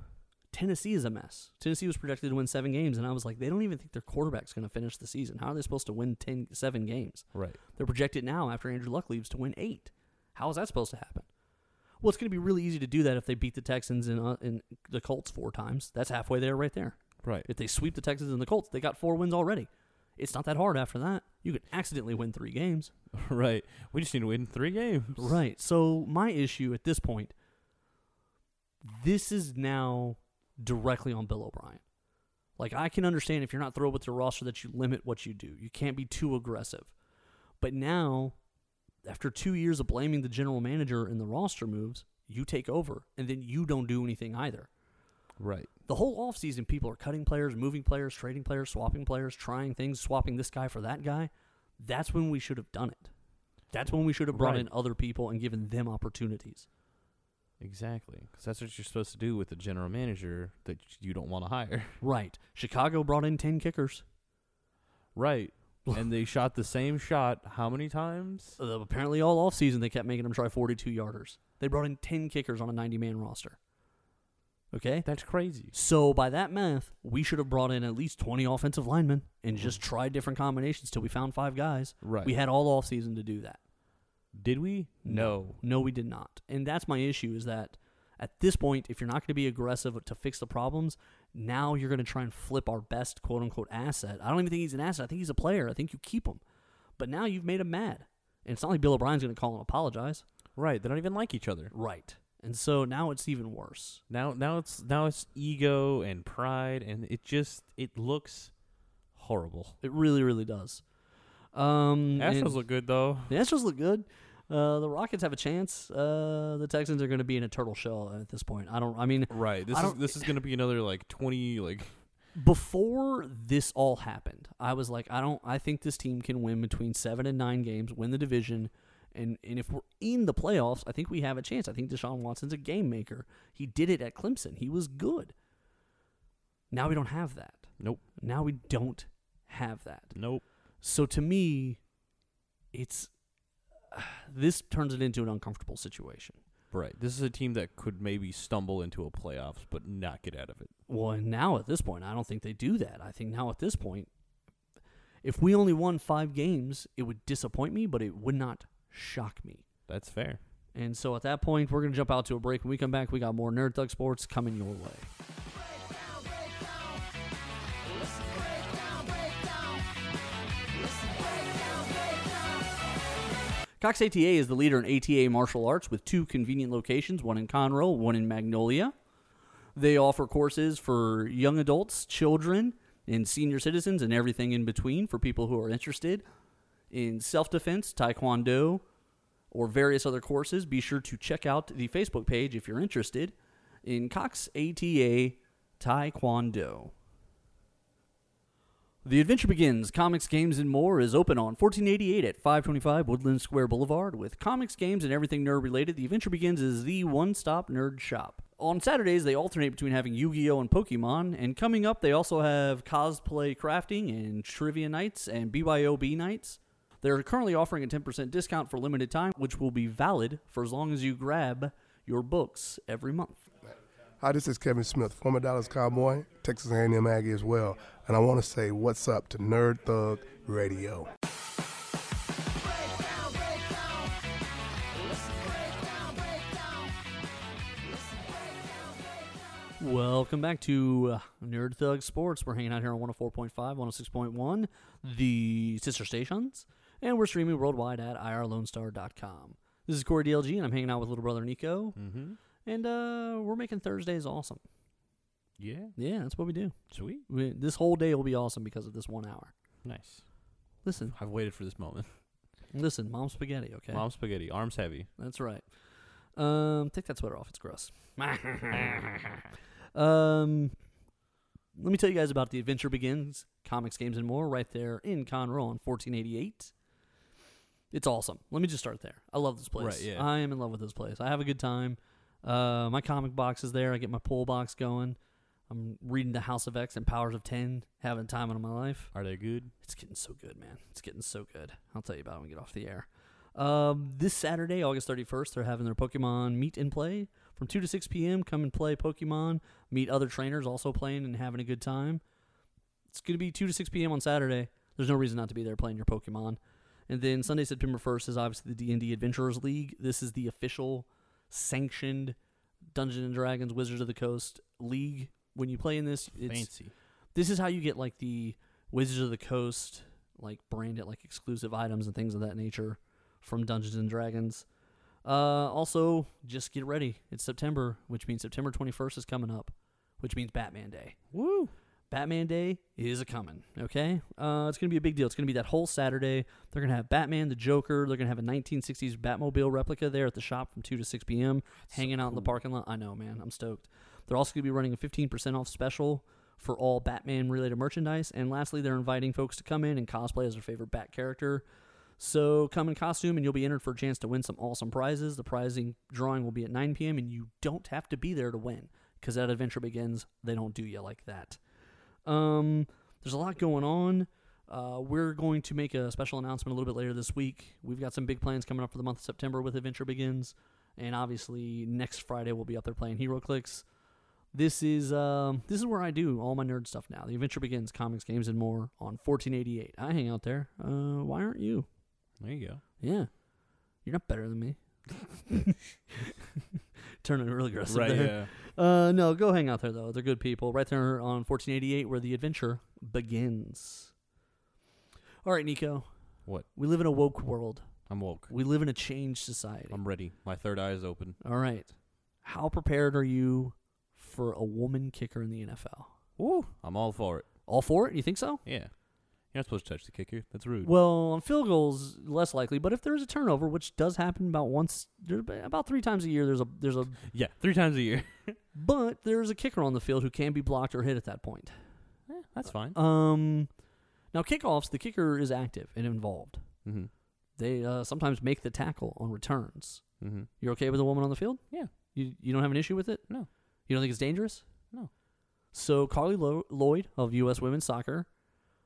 Tennessee is a mess. Tennessee was projected to win seven games, and I was like, they don't even think their quarterback's going to finish the season. How are they supposed to win ten, seven games? Right. They're projected now, after Andrew Luck leaves, to win eight. How is that supposed to happen? Well, it's going to be really easy to do that if they beat the Texans and, uh, and the Colts four times. That's halfway there right there. Right. If they sweep the Texans and the Colts, they got four wins already. It's not that hard after that. You could accidentally win three games. right. We just need to win three games. Right. So my issue at this point, this is now directly on Bill O'Brien. Like I can understand if you're not thrilled with your roster that you limit what you do. You can't be too aggressive. But now, after two years of blaming the general manager and the roster moves, you take over and then you don't do anything either. Right. The whole offseason, people are cutting players, moving players, trading players, swapping players, trying things, swapping this guy for that guy. That's when we should have done it. That's when we should have brought Right. in other people and given them opportunities. Exactly. Because that's what you're supposed to do with the general manager that you don't want to hire. Right. Chicago brought in 10 kickers. Right. and they shot the same shot how many times? Uh, apparently, all offseason, they kept making them try 42 yarders. They brought in 10 kickers on a 90 man roster. Okay? That's crazy. So, by that math, we should have brought in at least 20 offensive linemen and just tried different combinations till we found five guys. Right. We had all offseason to do that. Did we? No. No, we did not. And that's my issue is that at this point, if you're not going to be aggressive to fix the problems, now you're going to try and flip our best quote unquote asset. I don't even think he's an asset. I think he's a player. I think you keep him. But now you've made him mad. And it's not like Bill O'Brien's going to call and apologize. Right. They don't even like each other. Right. And so now it's even worse. Now now it's now it's ego and pride and it just it looks horrible. It really, really does. Um, Astros look good though. The Astros look good. Uh, the Rockets have a chance. Uh, the Texans are going to be in a turtle shell at this point. I don't. I mean, Right. This is this is gonna be another like twenty like before this all happened, I was like, I don't. I think this team can win between seven and nine games, win the division, and and if we're in the playoffs, I think we have a chance. I think Deshaun Watson's a game maker. He did it at Clemson. He was good. Now we don't have that. Nope. Now we don't have that. Nope. So to me, it's this turns it into an uncomfortable situation. Right. This is a team that could maybe stumble into a playoffs but not get out of it. Well, and now at this point, I don't think they do that. I think now at this point, if we only won five games, it would disappoint me, but it would not shock me. That's fair. And so at that point, we're going to jump out to a break. When we come back, we got more Nerd Thug Sports coming your way. Cox ATA is the leader in ATA martial arts with two convenient locations, one in Conroe, one in Magnolia. They offer courses for young adults, children, and senior citizens, and everything in between for people who are interested in self defense, taekwondo, or various other courses. Be sure to check out the Facebook page if you're interested in Cox ATA Taekwondo. The Adventure Begins Comics, Games, and More is open on 1488 at 525 Woodland Square Boulevard. With comics, games, and everything nerd related, The Adventure Begins is the one stop nerd shop. On Saturdays, they alternate between having Yu Gi Oh! and Pokemon, and coming up, they also have cosplay crafting and trivia nights and BYOB nights. They're currently offering a 10% discount for limited time, which will be valid for as long as you grab your books every month. Hi, this is Kevin Smith, former Dallas Cowboy, Texas A&M Aggie as well, and I want to say what's up to Nerd Thug Radio. Welcome back to uh, Nerd Thug Sports. We're hanging out here on 104.5, 106.1, the sister stations, and we're streaming worldwide at irlonestar.com. This is Corey DLG, and I'm hanging out with little brother Nico, Mm-hmm. and uh, we're making Thursdays awesome. Yeah. Yeah, that's what we do. Sweet. We, this whole day will be awesome because of this one hour. Nice. Listen, I've waited for this moment. listen, mom spaghetti, okay? Mom spaghetti, arms heavy. That's right. Um, take that sweater off. It's gross. um, let me tell you guys about the Adventure Begins comics, games, and more right there in Conroe on 1488. It's awesome. Let me just start there. I love this place. Right, yeah. I am in love with this place. I have a good time. Uh, my comic box is there. I get my pull box going. I'm reading the House of X and Powers of Ten, having time of my life. Are they good? It's getting so good, man. It's getting so good. I'll tell you about it when we get off the air. Um, this Saturday, August 31st, they're having their Pokemon meet and play from 2 to 6 p.m. Come and play Pokemon. Meet other trainers also playing and having a good time. It's going to be 2 to 6 p.m. on Saturday. There's no reason not to be there playing your Pokemon. And then Sunday, September 1st is obviously the D&D Adventurers League. This is the official sanctioned Dungeons and Dragons Wizards of the Coast league. When you play in this, it's Fancy. this is how you get like the Wizards of the Coast like branded like exclusive items and things of that nature from Dungeons and Dragons. Uh, also, just get ready. It's September, which means September 21st is coming up, which means Batman Day. Woo. Batman Day is a coming. Okay, uh, it's gonna be a big deal. It's gonna be that whole Saturday. They're gonna have Batman, the Joker. They're gonna have a 1960s Batmobile replica there at the shop from two to six p.m. hanging out in the parking lot. I know, man. I'm stoked. They're also going to be running a 15% off special for all Batman related merchandise. And lastly, they're inviting folks to come in and cosplay as their favorite Bat character. So come in costume and you'll be entered for a chance to win some awesome prizes. The prizing drawing will be at 9 p.m. and you don't have to be there to win because that Adventure Begins, they don't do you like that. Um, there's a lot going on. Uh, we're going to make a special announcement a little bit later this week. We've got some big plans coming up for the month of September with Adventure Begins, and obviously next Friday we'll be up there playing HeroClix. This is um, this is where I do all my nerd stuff now. The Adventure Begins, comics, games, and more on 1488. I hang out there. Uh, why aren't you? There you go. Yeah, you're not better than me. Turning really aggressive Right. there. Yeah. Uh, no, go hang out there though. They're good people. Right there on 1488, where the adventure begins. All right, Nico. What? We live in a woke world. I'm woke. We live in a changed society. I'm ready. My third eye is open. All right. How prepared are you for a woman kicker in the NFL? Woo! I'm all for it. All for it? You think so? Yeah. You're not supposed to touch the kicker. That's rude. Well, on field goals, less likely. But if there's a turnover, which does happen about once, about three times a year, there's a there's a yeah, three times a year. but there's a kicker on the field who can be blocked or hit at that point. Eh, that's fine. Um, now kickoffs, the kicker is active and involved. Mm-hmm. They uh, sometimes make the tackle on returns. Mm-hmm. You're okay with a woman on the field? Yeah. You you don't have an issue with it? No. You don't think it's dangerous? No. So Carly Lo- Lloyd of U.S. Women's Soccer,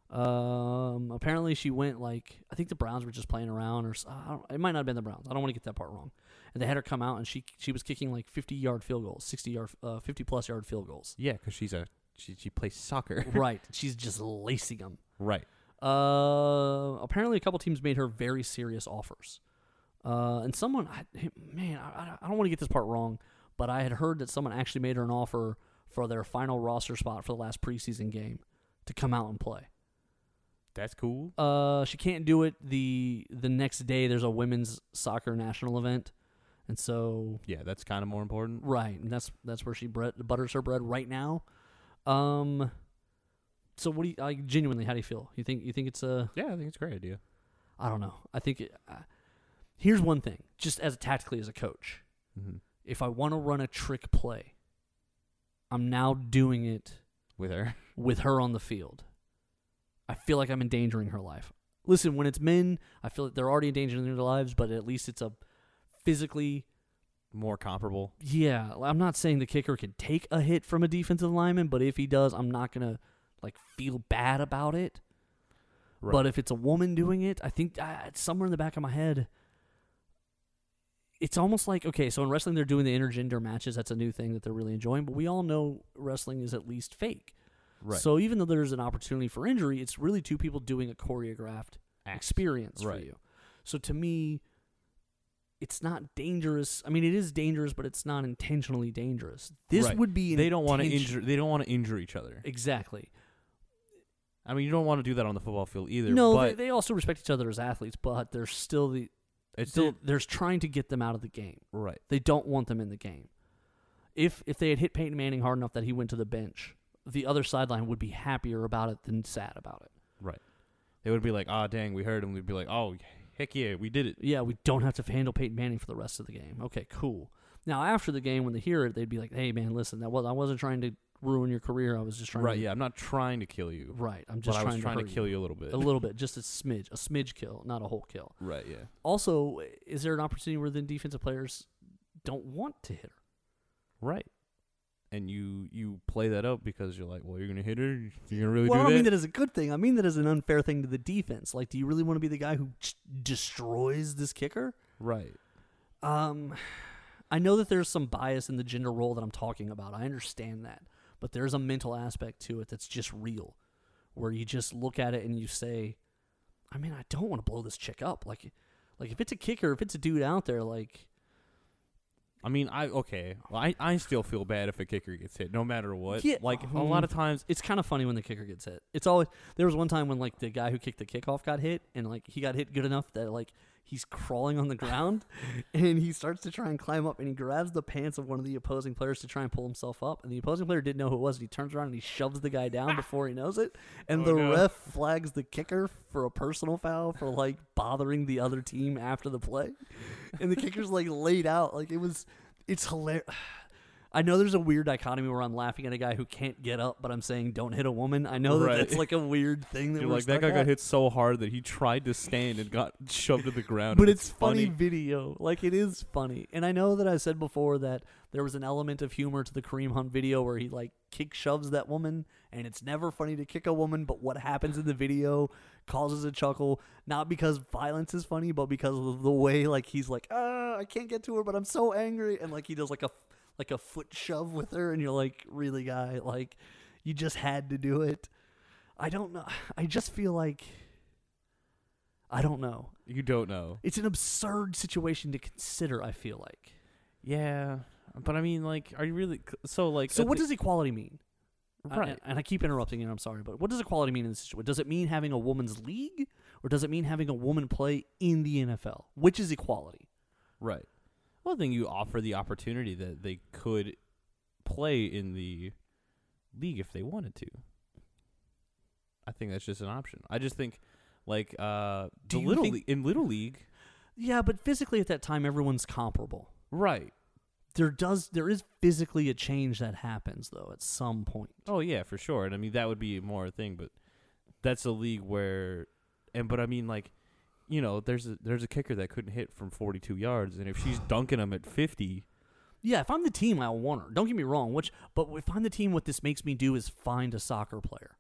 um, apparently she went like I think the Browns were just playing around, or s- I don't, it might not have been the Browns. I don't want to get that part wrong. And they had her come out, and she she was kicking like 50 yard field goals, 60 yard, uh, 50 plus yard field goals. Yeah, because she's a she she plays soccer. right. She's just lacing them. right. Uh, apparently, a couple teams made her very serious offers. Uh, and someone, I, man, I, I don't want to get this part wrong, but I had heard that someone actually made her an offer for their final roster spot for the last preseason game to come out and play. That's cool. Uh, she can't do it the the next day. There's a women's soccer national event, and so Yeah, that's kind of more important. right, and that's that's where she bread, butters her bread right now. Um, so what do you like? Genuinely, how do you feel? You think you think it's a Yeah, I think it's a great idea. I don't know. I think it, uh, here's one thing, just as tactically as a coach, Mm-hmm. If I want to run a trick play, I'm now doing it With her. with her on the field. I feel like I'm endangering her life. Listen, when it's men, I feel like they're already endangering their lives, but at least it's a physically. More comparable. Yeah, I'm not saying the kicker can take a hit from a defensive lineman, but if he does, I'm not gonna like feel bad about it. Right. But if it's a woman doing it, I think uh, it's somewhere in the back of my head. It's almost like okay, so in wrestling they're doing the intergender matches. That's a new thing that they're really enjoying. But we all know wrestling is at least fake. right. So even though there's an opportunity for injury, it's really two people doing a choreographed experience for you. So to me, it's not dangerous. I mean, it is dangerous, but it's not intentionally dangerous. This Right. would be. they don't want to injure. They don't want to injure each other. Exactly. I mean, you don't want to do that on the football field either. no, but they, they also respect each other as athletes, but there's still the it's still there's trying to get them out of the game. right. They don't want them in the game. If if they had hit Peyton Manning hard enough that he went to the bench, the other sideline would be happier about it than sad about it. Right. They would be like, "Ah, dang, we heard him." We'd be like, "Oh, heck yeah, we did it." Yeah, we don't have to handle Peyton Manning for the rest of the game. Okay, cool. Now after the game, when they hear it, they'd be like, "Hey, man, listen, that was I wasn't trying to ruin your career. I was just trying Right. to Yeah, I'm not trying to kill you. right. I'm But just I trying, was trying to, hurt kill you a little bit. a little bit, just a smidge, a smidge kill, not a whole kill. Right. Yeah. Also, is there an opportunity where the defensive players don't want to hit her? Right. And you you play that up because you're like, well, you're gonna hit her. You're gonna really well, I do don't that. mean that as a good thing. I mean that as an unfair thing to the defense. Like, do you really want to be the guy who j- destroys this kicker? right. Um, I know that there's some bias in the gender role that I'm talking about. I understand that, but there's a mental aspect to it that's just real, where you just look at it and you say, I mean, I don't want to blow this chick up. Like, like if it's a kicker, if it's a dude out there, like, I mean, I okay. Well, I I still feel bad if a kicker gets hit, no matter what. Yeah, Like a um, lot of times, it's kind of funny when the kicker gets hit. It's always there was one time when like the guy who kicked the kickoff got hit, and like he got hit good enough that like he's crawling on the ground, and he starts to try and climb up, and he grabs the pants of one of the opposing players to try and pull himself up, and the opposing player didn't know who it was, and he turns around and he shoves the guy down before he knows it, and Oh, the no. ref flags the kicker for a personal foul for like bothering the other team after the play, and the kicker's like laid out, like it was, it's hilarious. I know there's a weird dichotomy where I'm laughing at a guy who can't get up, but I'm saying don't hit a woman. I know that Right. that's like a weird thing that You're we're like that stuck guy got hit so hard that he tried to stand and got shoved to the ground. but and it's funny video. Like it is funny. And I know that I said before that there was an element of humor to the Kareem Hunt video where he like kick shoves that woman and it's never funny to kick a woman, but what happens in the video causes a chuckle, not because violence is funny, but because of the way like he's like, "Ah, I can't get to her, but I'm so angry." And like he does like a like a foot shove with her and you're like, "Really, guy? Like you just had to do it." I don't know. I just feel like I don't know. You don't know. It's an absurd situation to consider. I feel like. Yeah, but I mean, like, are you really so like? So, what does equality mean? I- right? Uh, and I keep interrupting you. I'm sorry, but what does equality mean in this situation? Does it mean having a woman's league, or does it mean having a woman play in the NFL? Which is equality? Right. Well, I think you offer the opportunity that they could play in the league if they wanted to. I think that's just an option. I just think, like, uh, Do the you little think- league, in little league, Yeah, but physically at that time, everyone's comparable. right? There does there is physically a change that happens though at some point. Oh yeah, for sure. And I mean that would be more a thing, but that's a league where, and but I mean like, you know, there's a there's a kicker that couldn't hit from 42 yards, and if she's dunking them at 50, Yeah, if I'm the team, I want her. Don't get me wrong. Which, but if I'm the team, what this makes me do is find a soccer player.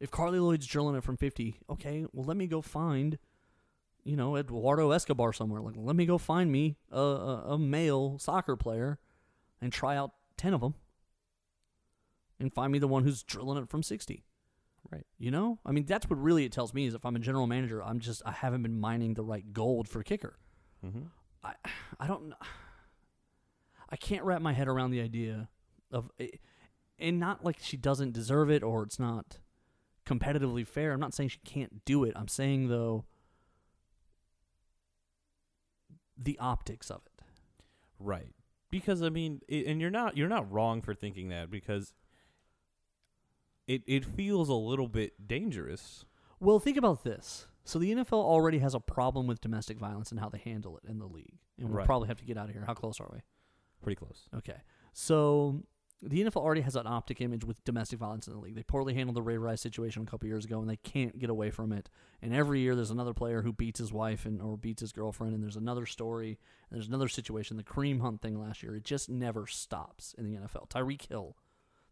If Carly Lloyd's drilling it from 50, okay, well, let me go find, you know, Eduardo Escobar somewhere. Like, let me go find me a, a, a male soccer player and try out 10 of them and find me the one who's drilling it from 60. Right. You know? I mean, that's what really it tells me is if I'm a general manager, I'm just, I haven't been mining the right gold for kicker. mm-hmm. I I don't I can't wrap my head around the idea of it, and not like she doesn't deserve it or it's not competitively fair. I'm not saying she can't do it. I'm saying though the optics of it. Right. Because I mean, i and you're not you're not wrong for thinking that because it it feels a little bit dangerous. Well, think about this. So the NFL already has a problem with domestic violence and how they handle it in the league. And we'll Right. probably have to get out of here. How close are we? Pretty close. Okay. So the NFL already has an optic image with domestic violence in the league. They poorly handled the Ray Rice situation a couple years ago, and they can't get away from it. And every year, there's another player who beats his wife and or beats his girlfriend, and there's another story, and there's another situation. The Kareem Hunt thing last year, it just never stops in the NFL. Tyreek Hill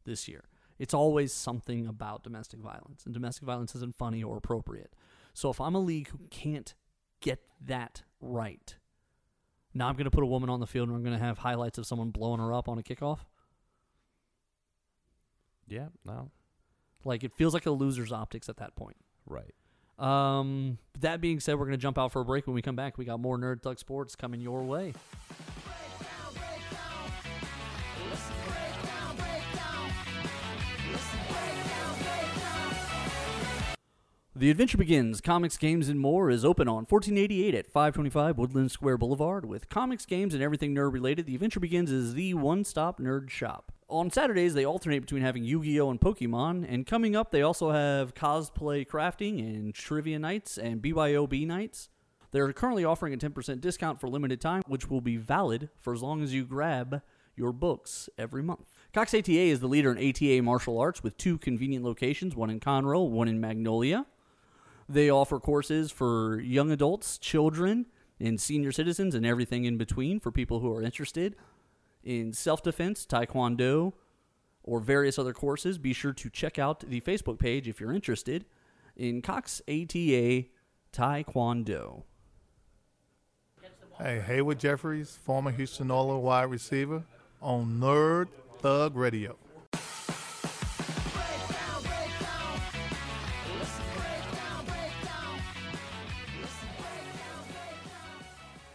this year, it's always something about domestic violence, and domestic violence isn't funny or appropriate. So if I'm a league who can't get that right, now I'm going to put a woman on the field and I'm going to have highlights of someone blowing her up on a kickoff. Yeah. No. Like it feels like a loser's optics at that point. Right. Um, that being said, we're going to jump out for a break. When we come back, we got more Nerd Thug Sports coming your way. The Adventure Begins, Comics, Games, and More is open on 1488 at 525 Woodland Square Boulevard. With comics, games, and everything nerd related, The Adventure Begins is the one stop nerd shop. On Saturdays, they alternate between having Yu Gi Oh! and Pokemon, and coming up, they also have cosplay crafting and trivia nights and BYOB nights. They're currently offering a 10% discount for limited time, which will be valid for as long as you grab your books every month. Cox ATA is the leader in ATA martial arts with two convenient locations, one in Conroe, one in Magnolia. They offer courses for young adults, children, and senior citizens, and everything in between for people who are interested in self defense, taekwondo, or various other courses. Be sure to check out the Facebook page if you're interested in Cox ATA Taekwondo. Hey, Haywood Jeffires, former Houston Oilers wide receiver, on Nerd Thug Radio.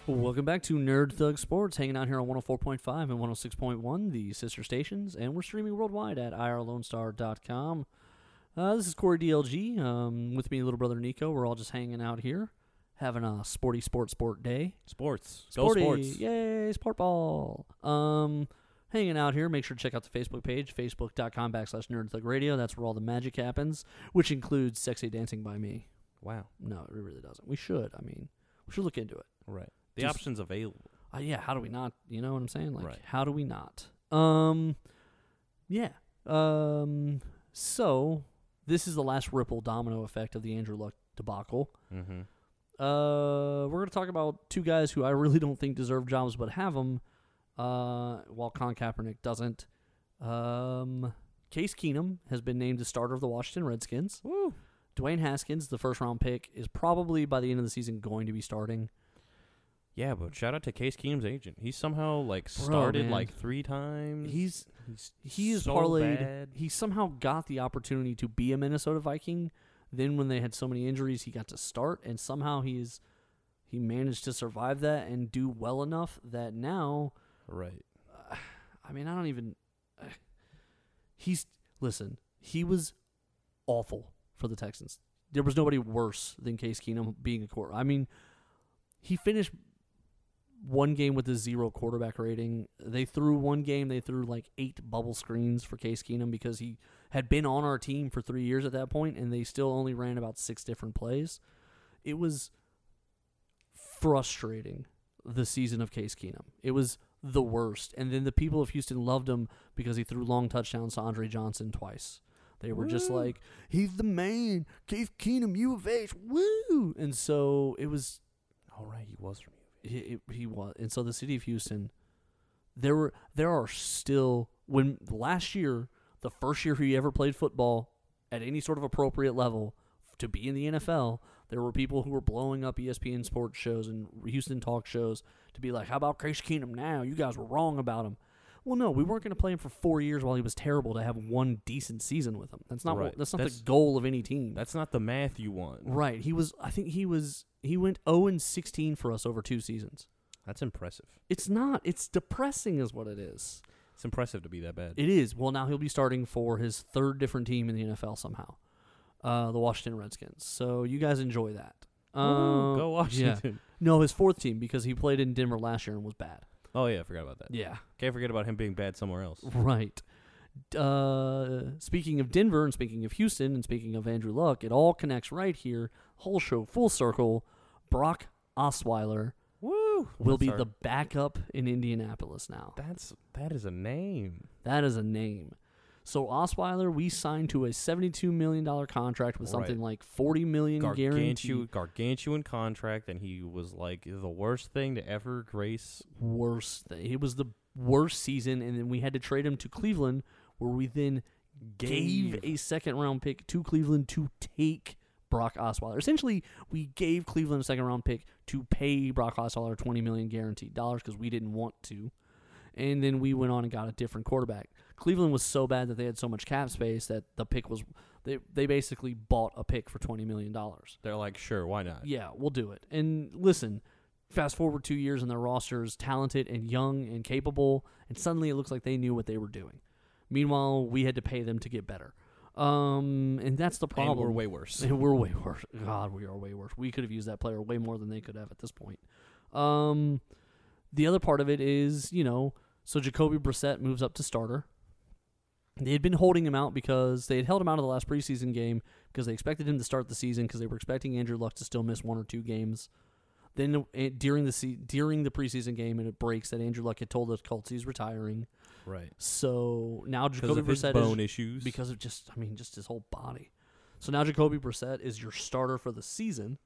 Welcome back to Nerd Thug Sports, hanging out here on 104.5 and 106.1, the sister stations, and we're streaming worldwide at irlonestar.com. Uh, this is Corey DLG. Um, with me, little brother Nico. We're all just hanging out here, having a sporty sport sport day. Sports. Sporty, Go sports. Yay, sport ball. Um, hanging out here. Make sure to check out the Facebook page, facebook.com backslash Nerd Thug Radio. That's where all the magic happens, which includes sexy dancing by me. Wow. No, it really doesn't. We should. I mean, we should look into it. Right. The options available. Uh, yeah, how do we not? You know what I'm saying? Like, Right. how do we not? Um, yeah. Um, so this is the last ripple domino effect of the Andrew Luck debacle. Mm-hmm. Uh, we're gonna talk about two guys who I really don't think deserve jobs but have them. Uh, while Colin Kaepernick doesn't. Um, Case Keenum has been named the starter of the Washington Redskins. Woo. Dwayne Haskins, the first round pick, is probably by the end of the season going to be starting. Yeah, but shout out to Case Keenum's agent. He somehow like Bro, started man. like three times. He's he's he is so parlayed. bad. He somehow got the opportunity to be a Minnesota Viking. Then, when they had so many injuries, he got to start, and somehow he's he managed to survive that and do well enough that now, right. I mean, I don't even. He's listen. He was awful for the Texans. There was nobody worse than Case Keenum being a quarter. I mean, he finished one game with a zero quarterback rating. They threw one game. They threw like eight bubble screens for Case Keenum because he had been on our team for three years at that point, and they still only ran about six different plays. It was frustrating the season of Case Keenum. It was the worst. And then the people of Houston loved him because he threw long touchdowns to Andre Johnson twice. They were just like, he's the man. Case Keenum, U of H, woo! And so it was All right, he was from. He, he- was and so the city of houston there were there are still when last year the first year he ever played football at any sort of appropriate level to be in the NFL there were people who were blowing up ESPN sports shows and Houston talk shows to be like how about Case Keenum now? You guys were wrong about him well no we weren't going to play him for 4 years while he was terrible to have one decent season with him that's not what, Right. that's not That's- the goal of any team That's not the math you want. right he was I think he was he went 0 and 16 for us over two seasons That's impressive. it's not. It's depressing, is what it is. It's impressive to be that bad. It is. Well, now he'll be starting for his third different team in the NFL somehow, uh, the Washington Redskins. So you guys enjoy that. Um, go yeah. Washington. No, his fourth team because he played in Denver last year and was bad. Oh yeah, I forgot about that. Yeah, Can't forget about him being bad somewhere else. right. Uh, speaking of Denver and speaking of Houston and speaking of Andrew Luck, it all connects right here. Whole show full circle. Brock Osweiler Woo! will be the backup in Indianapolis now. That's that is a name. That is a name. So Osweiler, we signed to a seventy-two million dollar contract with something Right. like forty million guaranteed. gargantuan contract, and he was like the worst thing to ever grace. Worst. Thing. It was the worst season, and then we had to trade him to Cleveland, where we then gave, a second-round pick to Cleveland to take Brock Osweiler. Essentially, we gave Cleveland a second-round pick to pay Brock Osweiler twenty million guaranteed dollars because we didn't want to, and then we went on and got a different quarterback. Cleveland was so bad that they had so much cap space that the pick was they they basically bought a pick for twenty million dollars. They're like, sure, why not? Yeah, we'll do it. And listen, fast forward two years and their roster is talented and young and capable, and suddenly it looks like they knew what they were doing. Meanwhile, we had to pay them to get better. Um, and that's the And problem. we're way worse. And we're way worse. God, we are way worse. We could have used that player way more than they could have at this point. Um, the other part of it is, you know, so Jacoby Brissett moves up to starter. They had been holding him out because they had held him out of the last preseason game because they expected him to start the season because they were expecting Andrew Luck to still miss one or two games. Then uh, during the se- during the preseason game, and it breaks that Andrew Luck had told the Colts he's retiring. right. So now Because Jacoby Brissett bone is, issues. because of just I mean just his whole body. So now Jacoby Brissett is your starter for the season.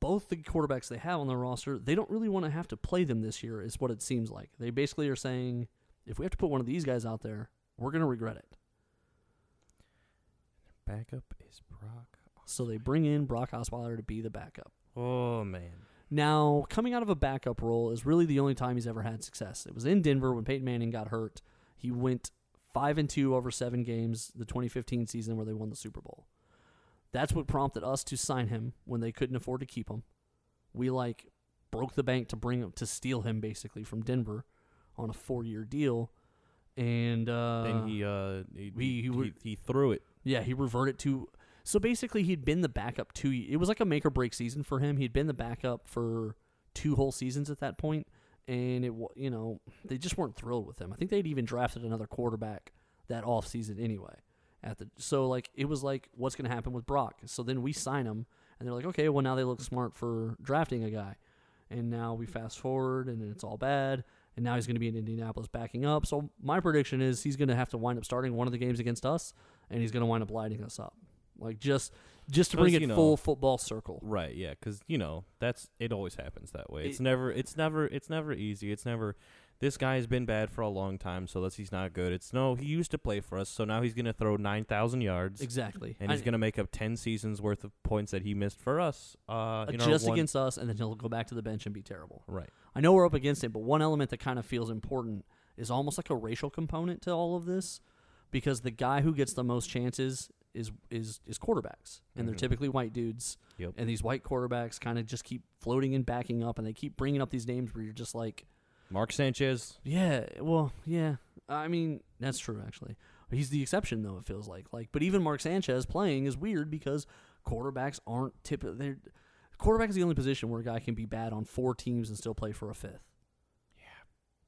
Both the quarterbacks they have on their roster, they don't really want to have to play them this year, is what it seems like. They basically are saying, if we have to put one of these guys out there, we're gonna regret it. backup is Brock. So they bring in Brock Osweiler to be the backup. Oh man. Now, coming out of a backup role is really the only time he's ever had success. It was in Denver when Peyton Manning got hurt. He went five and two over seven games the 2015 season where they won the Super Bowl. That's what prompted us to sign him when they couldn't afford to keep him. We like broke the bank to bring him to steal him basically from Denver on a four year deal, and uh, then he uh he, we- he he, would- he threw it. yeah, he reverted to. So basically, he'd been the backup two. It was like a make or break season for him. He'd been the backup for two whole seasons at that point, and it you know they just weren't thrilled with him. I think they'd even drafted another quarterback that off season anyway. At the so like it was like what's going to happen with Brock? So then we sign him, and they're like, okay, well now they look smart for drafting a guy, and now we fast forward and it's all bad. And now he's going to be in Indianapolis backing up. So my prediction is he's going to have to wind up starting one of the games against us, and he's going to wind up lighting us up, like just just to bring it know- full football circle. Right, yeah, because you know that's it. Always happens that way. It's It- never, it's never, it's never easy. It's never. This guy has been bad for a long time, so that's he's not good. It's no, he used to play for us, so now he's gonna throw nine thousand yards, Exactly, and he's gonna make up ten seasons worth of points that he missed for us. Uh, just one- against us, and then he'll go back to the bench and be terrible. right. I know we're up against it, but one element that kind of feels important is almost like a racial component to all of this, because the guy who gets the most chances is is is quarterbacks, and they're Mhm. typically white dudes. Yep. And these white quarterbacks kind of just keep floating and backing up, and they keep bringing up these names where you're just like, Mark Sanchez. yeah, well, yeah. I mean, that's true actually. He's the exception though. It feels like like, but even Mark Sanchez playing is weird because quarterbacks aren't typically. They're quarterback is the only position where a guy can be bad on four teams and still play for a fifth. Yeah,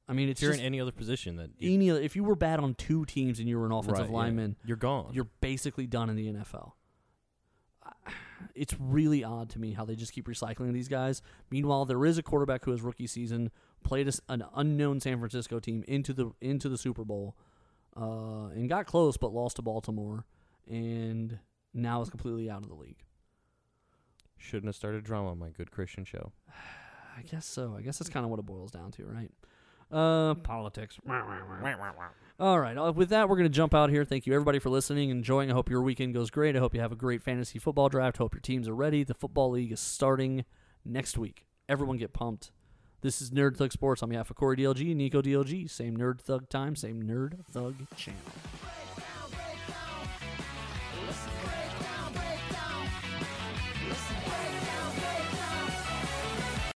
I mean, it's If you're just in any other position that you, any other- if you were bad on two teams and you were an offensive right, yeah, lineman, you're gone. you're basically done in the NFL. It's really odd to me how they just keep recycling these guys. Meanwhile, there is a quarterback who has rookie season played a an unknown San Francisco team into the into the Super Bowl, uh, and got close but lost to Baltimore, and now is completely out of the league. Shouldn't have started drama, my good Christian show. I guess so. I guess that's kind of what it boils down to, right? Uh, politics. All right. Uh, with that, we're going to jump out here. Thank you, everybody, for listening, enjoying. I hope your weekend goes great. I hope you have a great fantasy football draft. Hope your teams are ready. The football league is starting next week. Everyone get pumped. This is Nerd Thug Sports on behalf of Corey DLG and Nico DLG. Same Nerd Thug time, same Nerd Thug channel.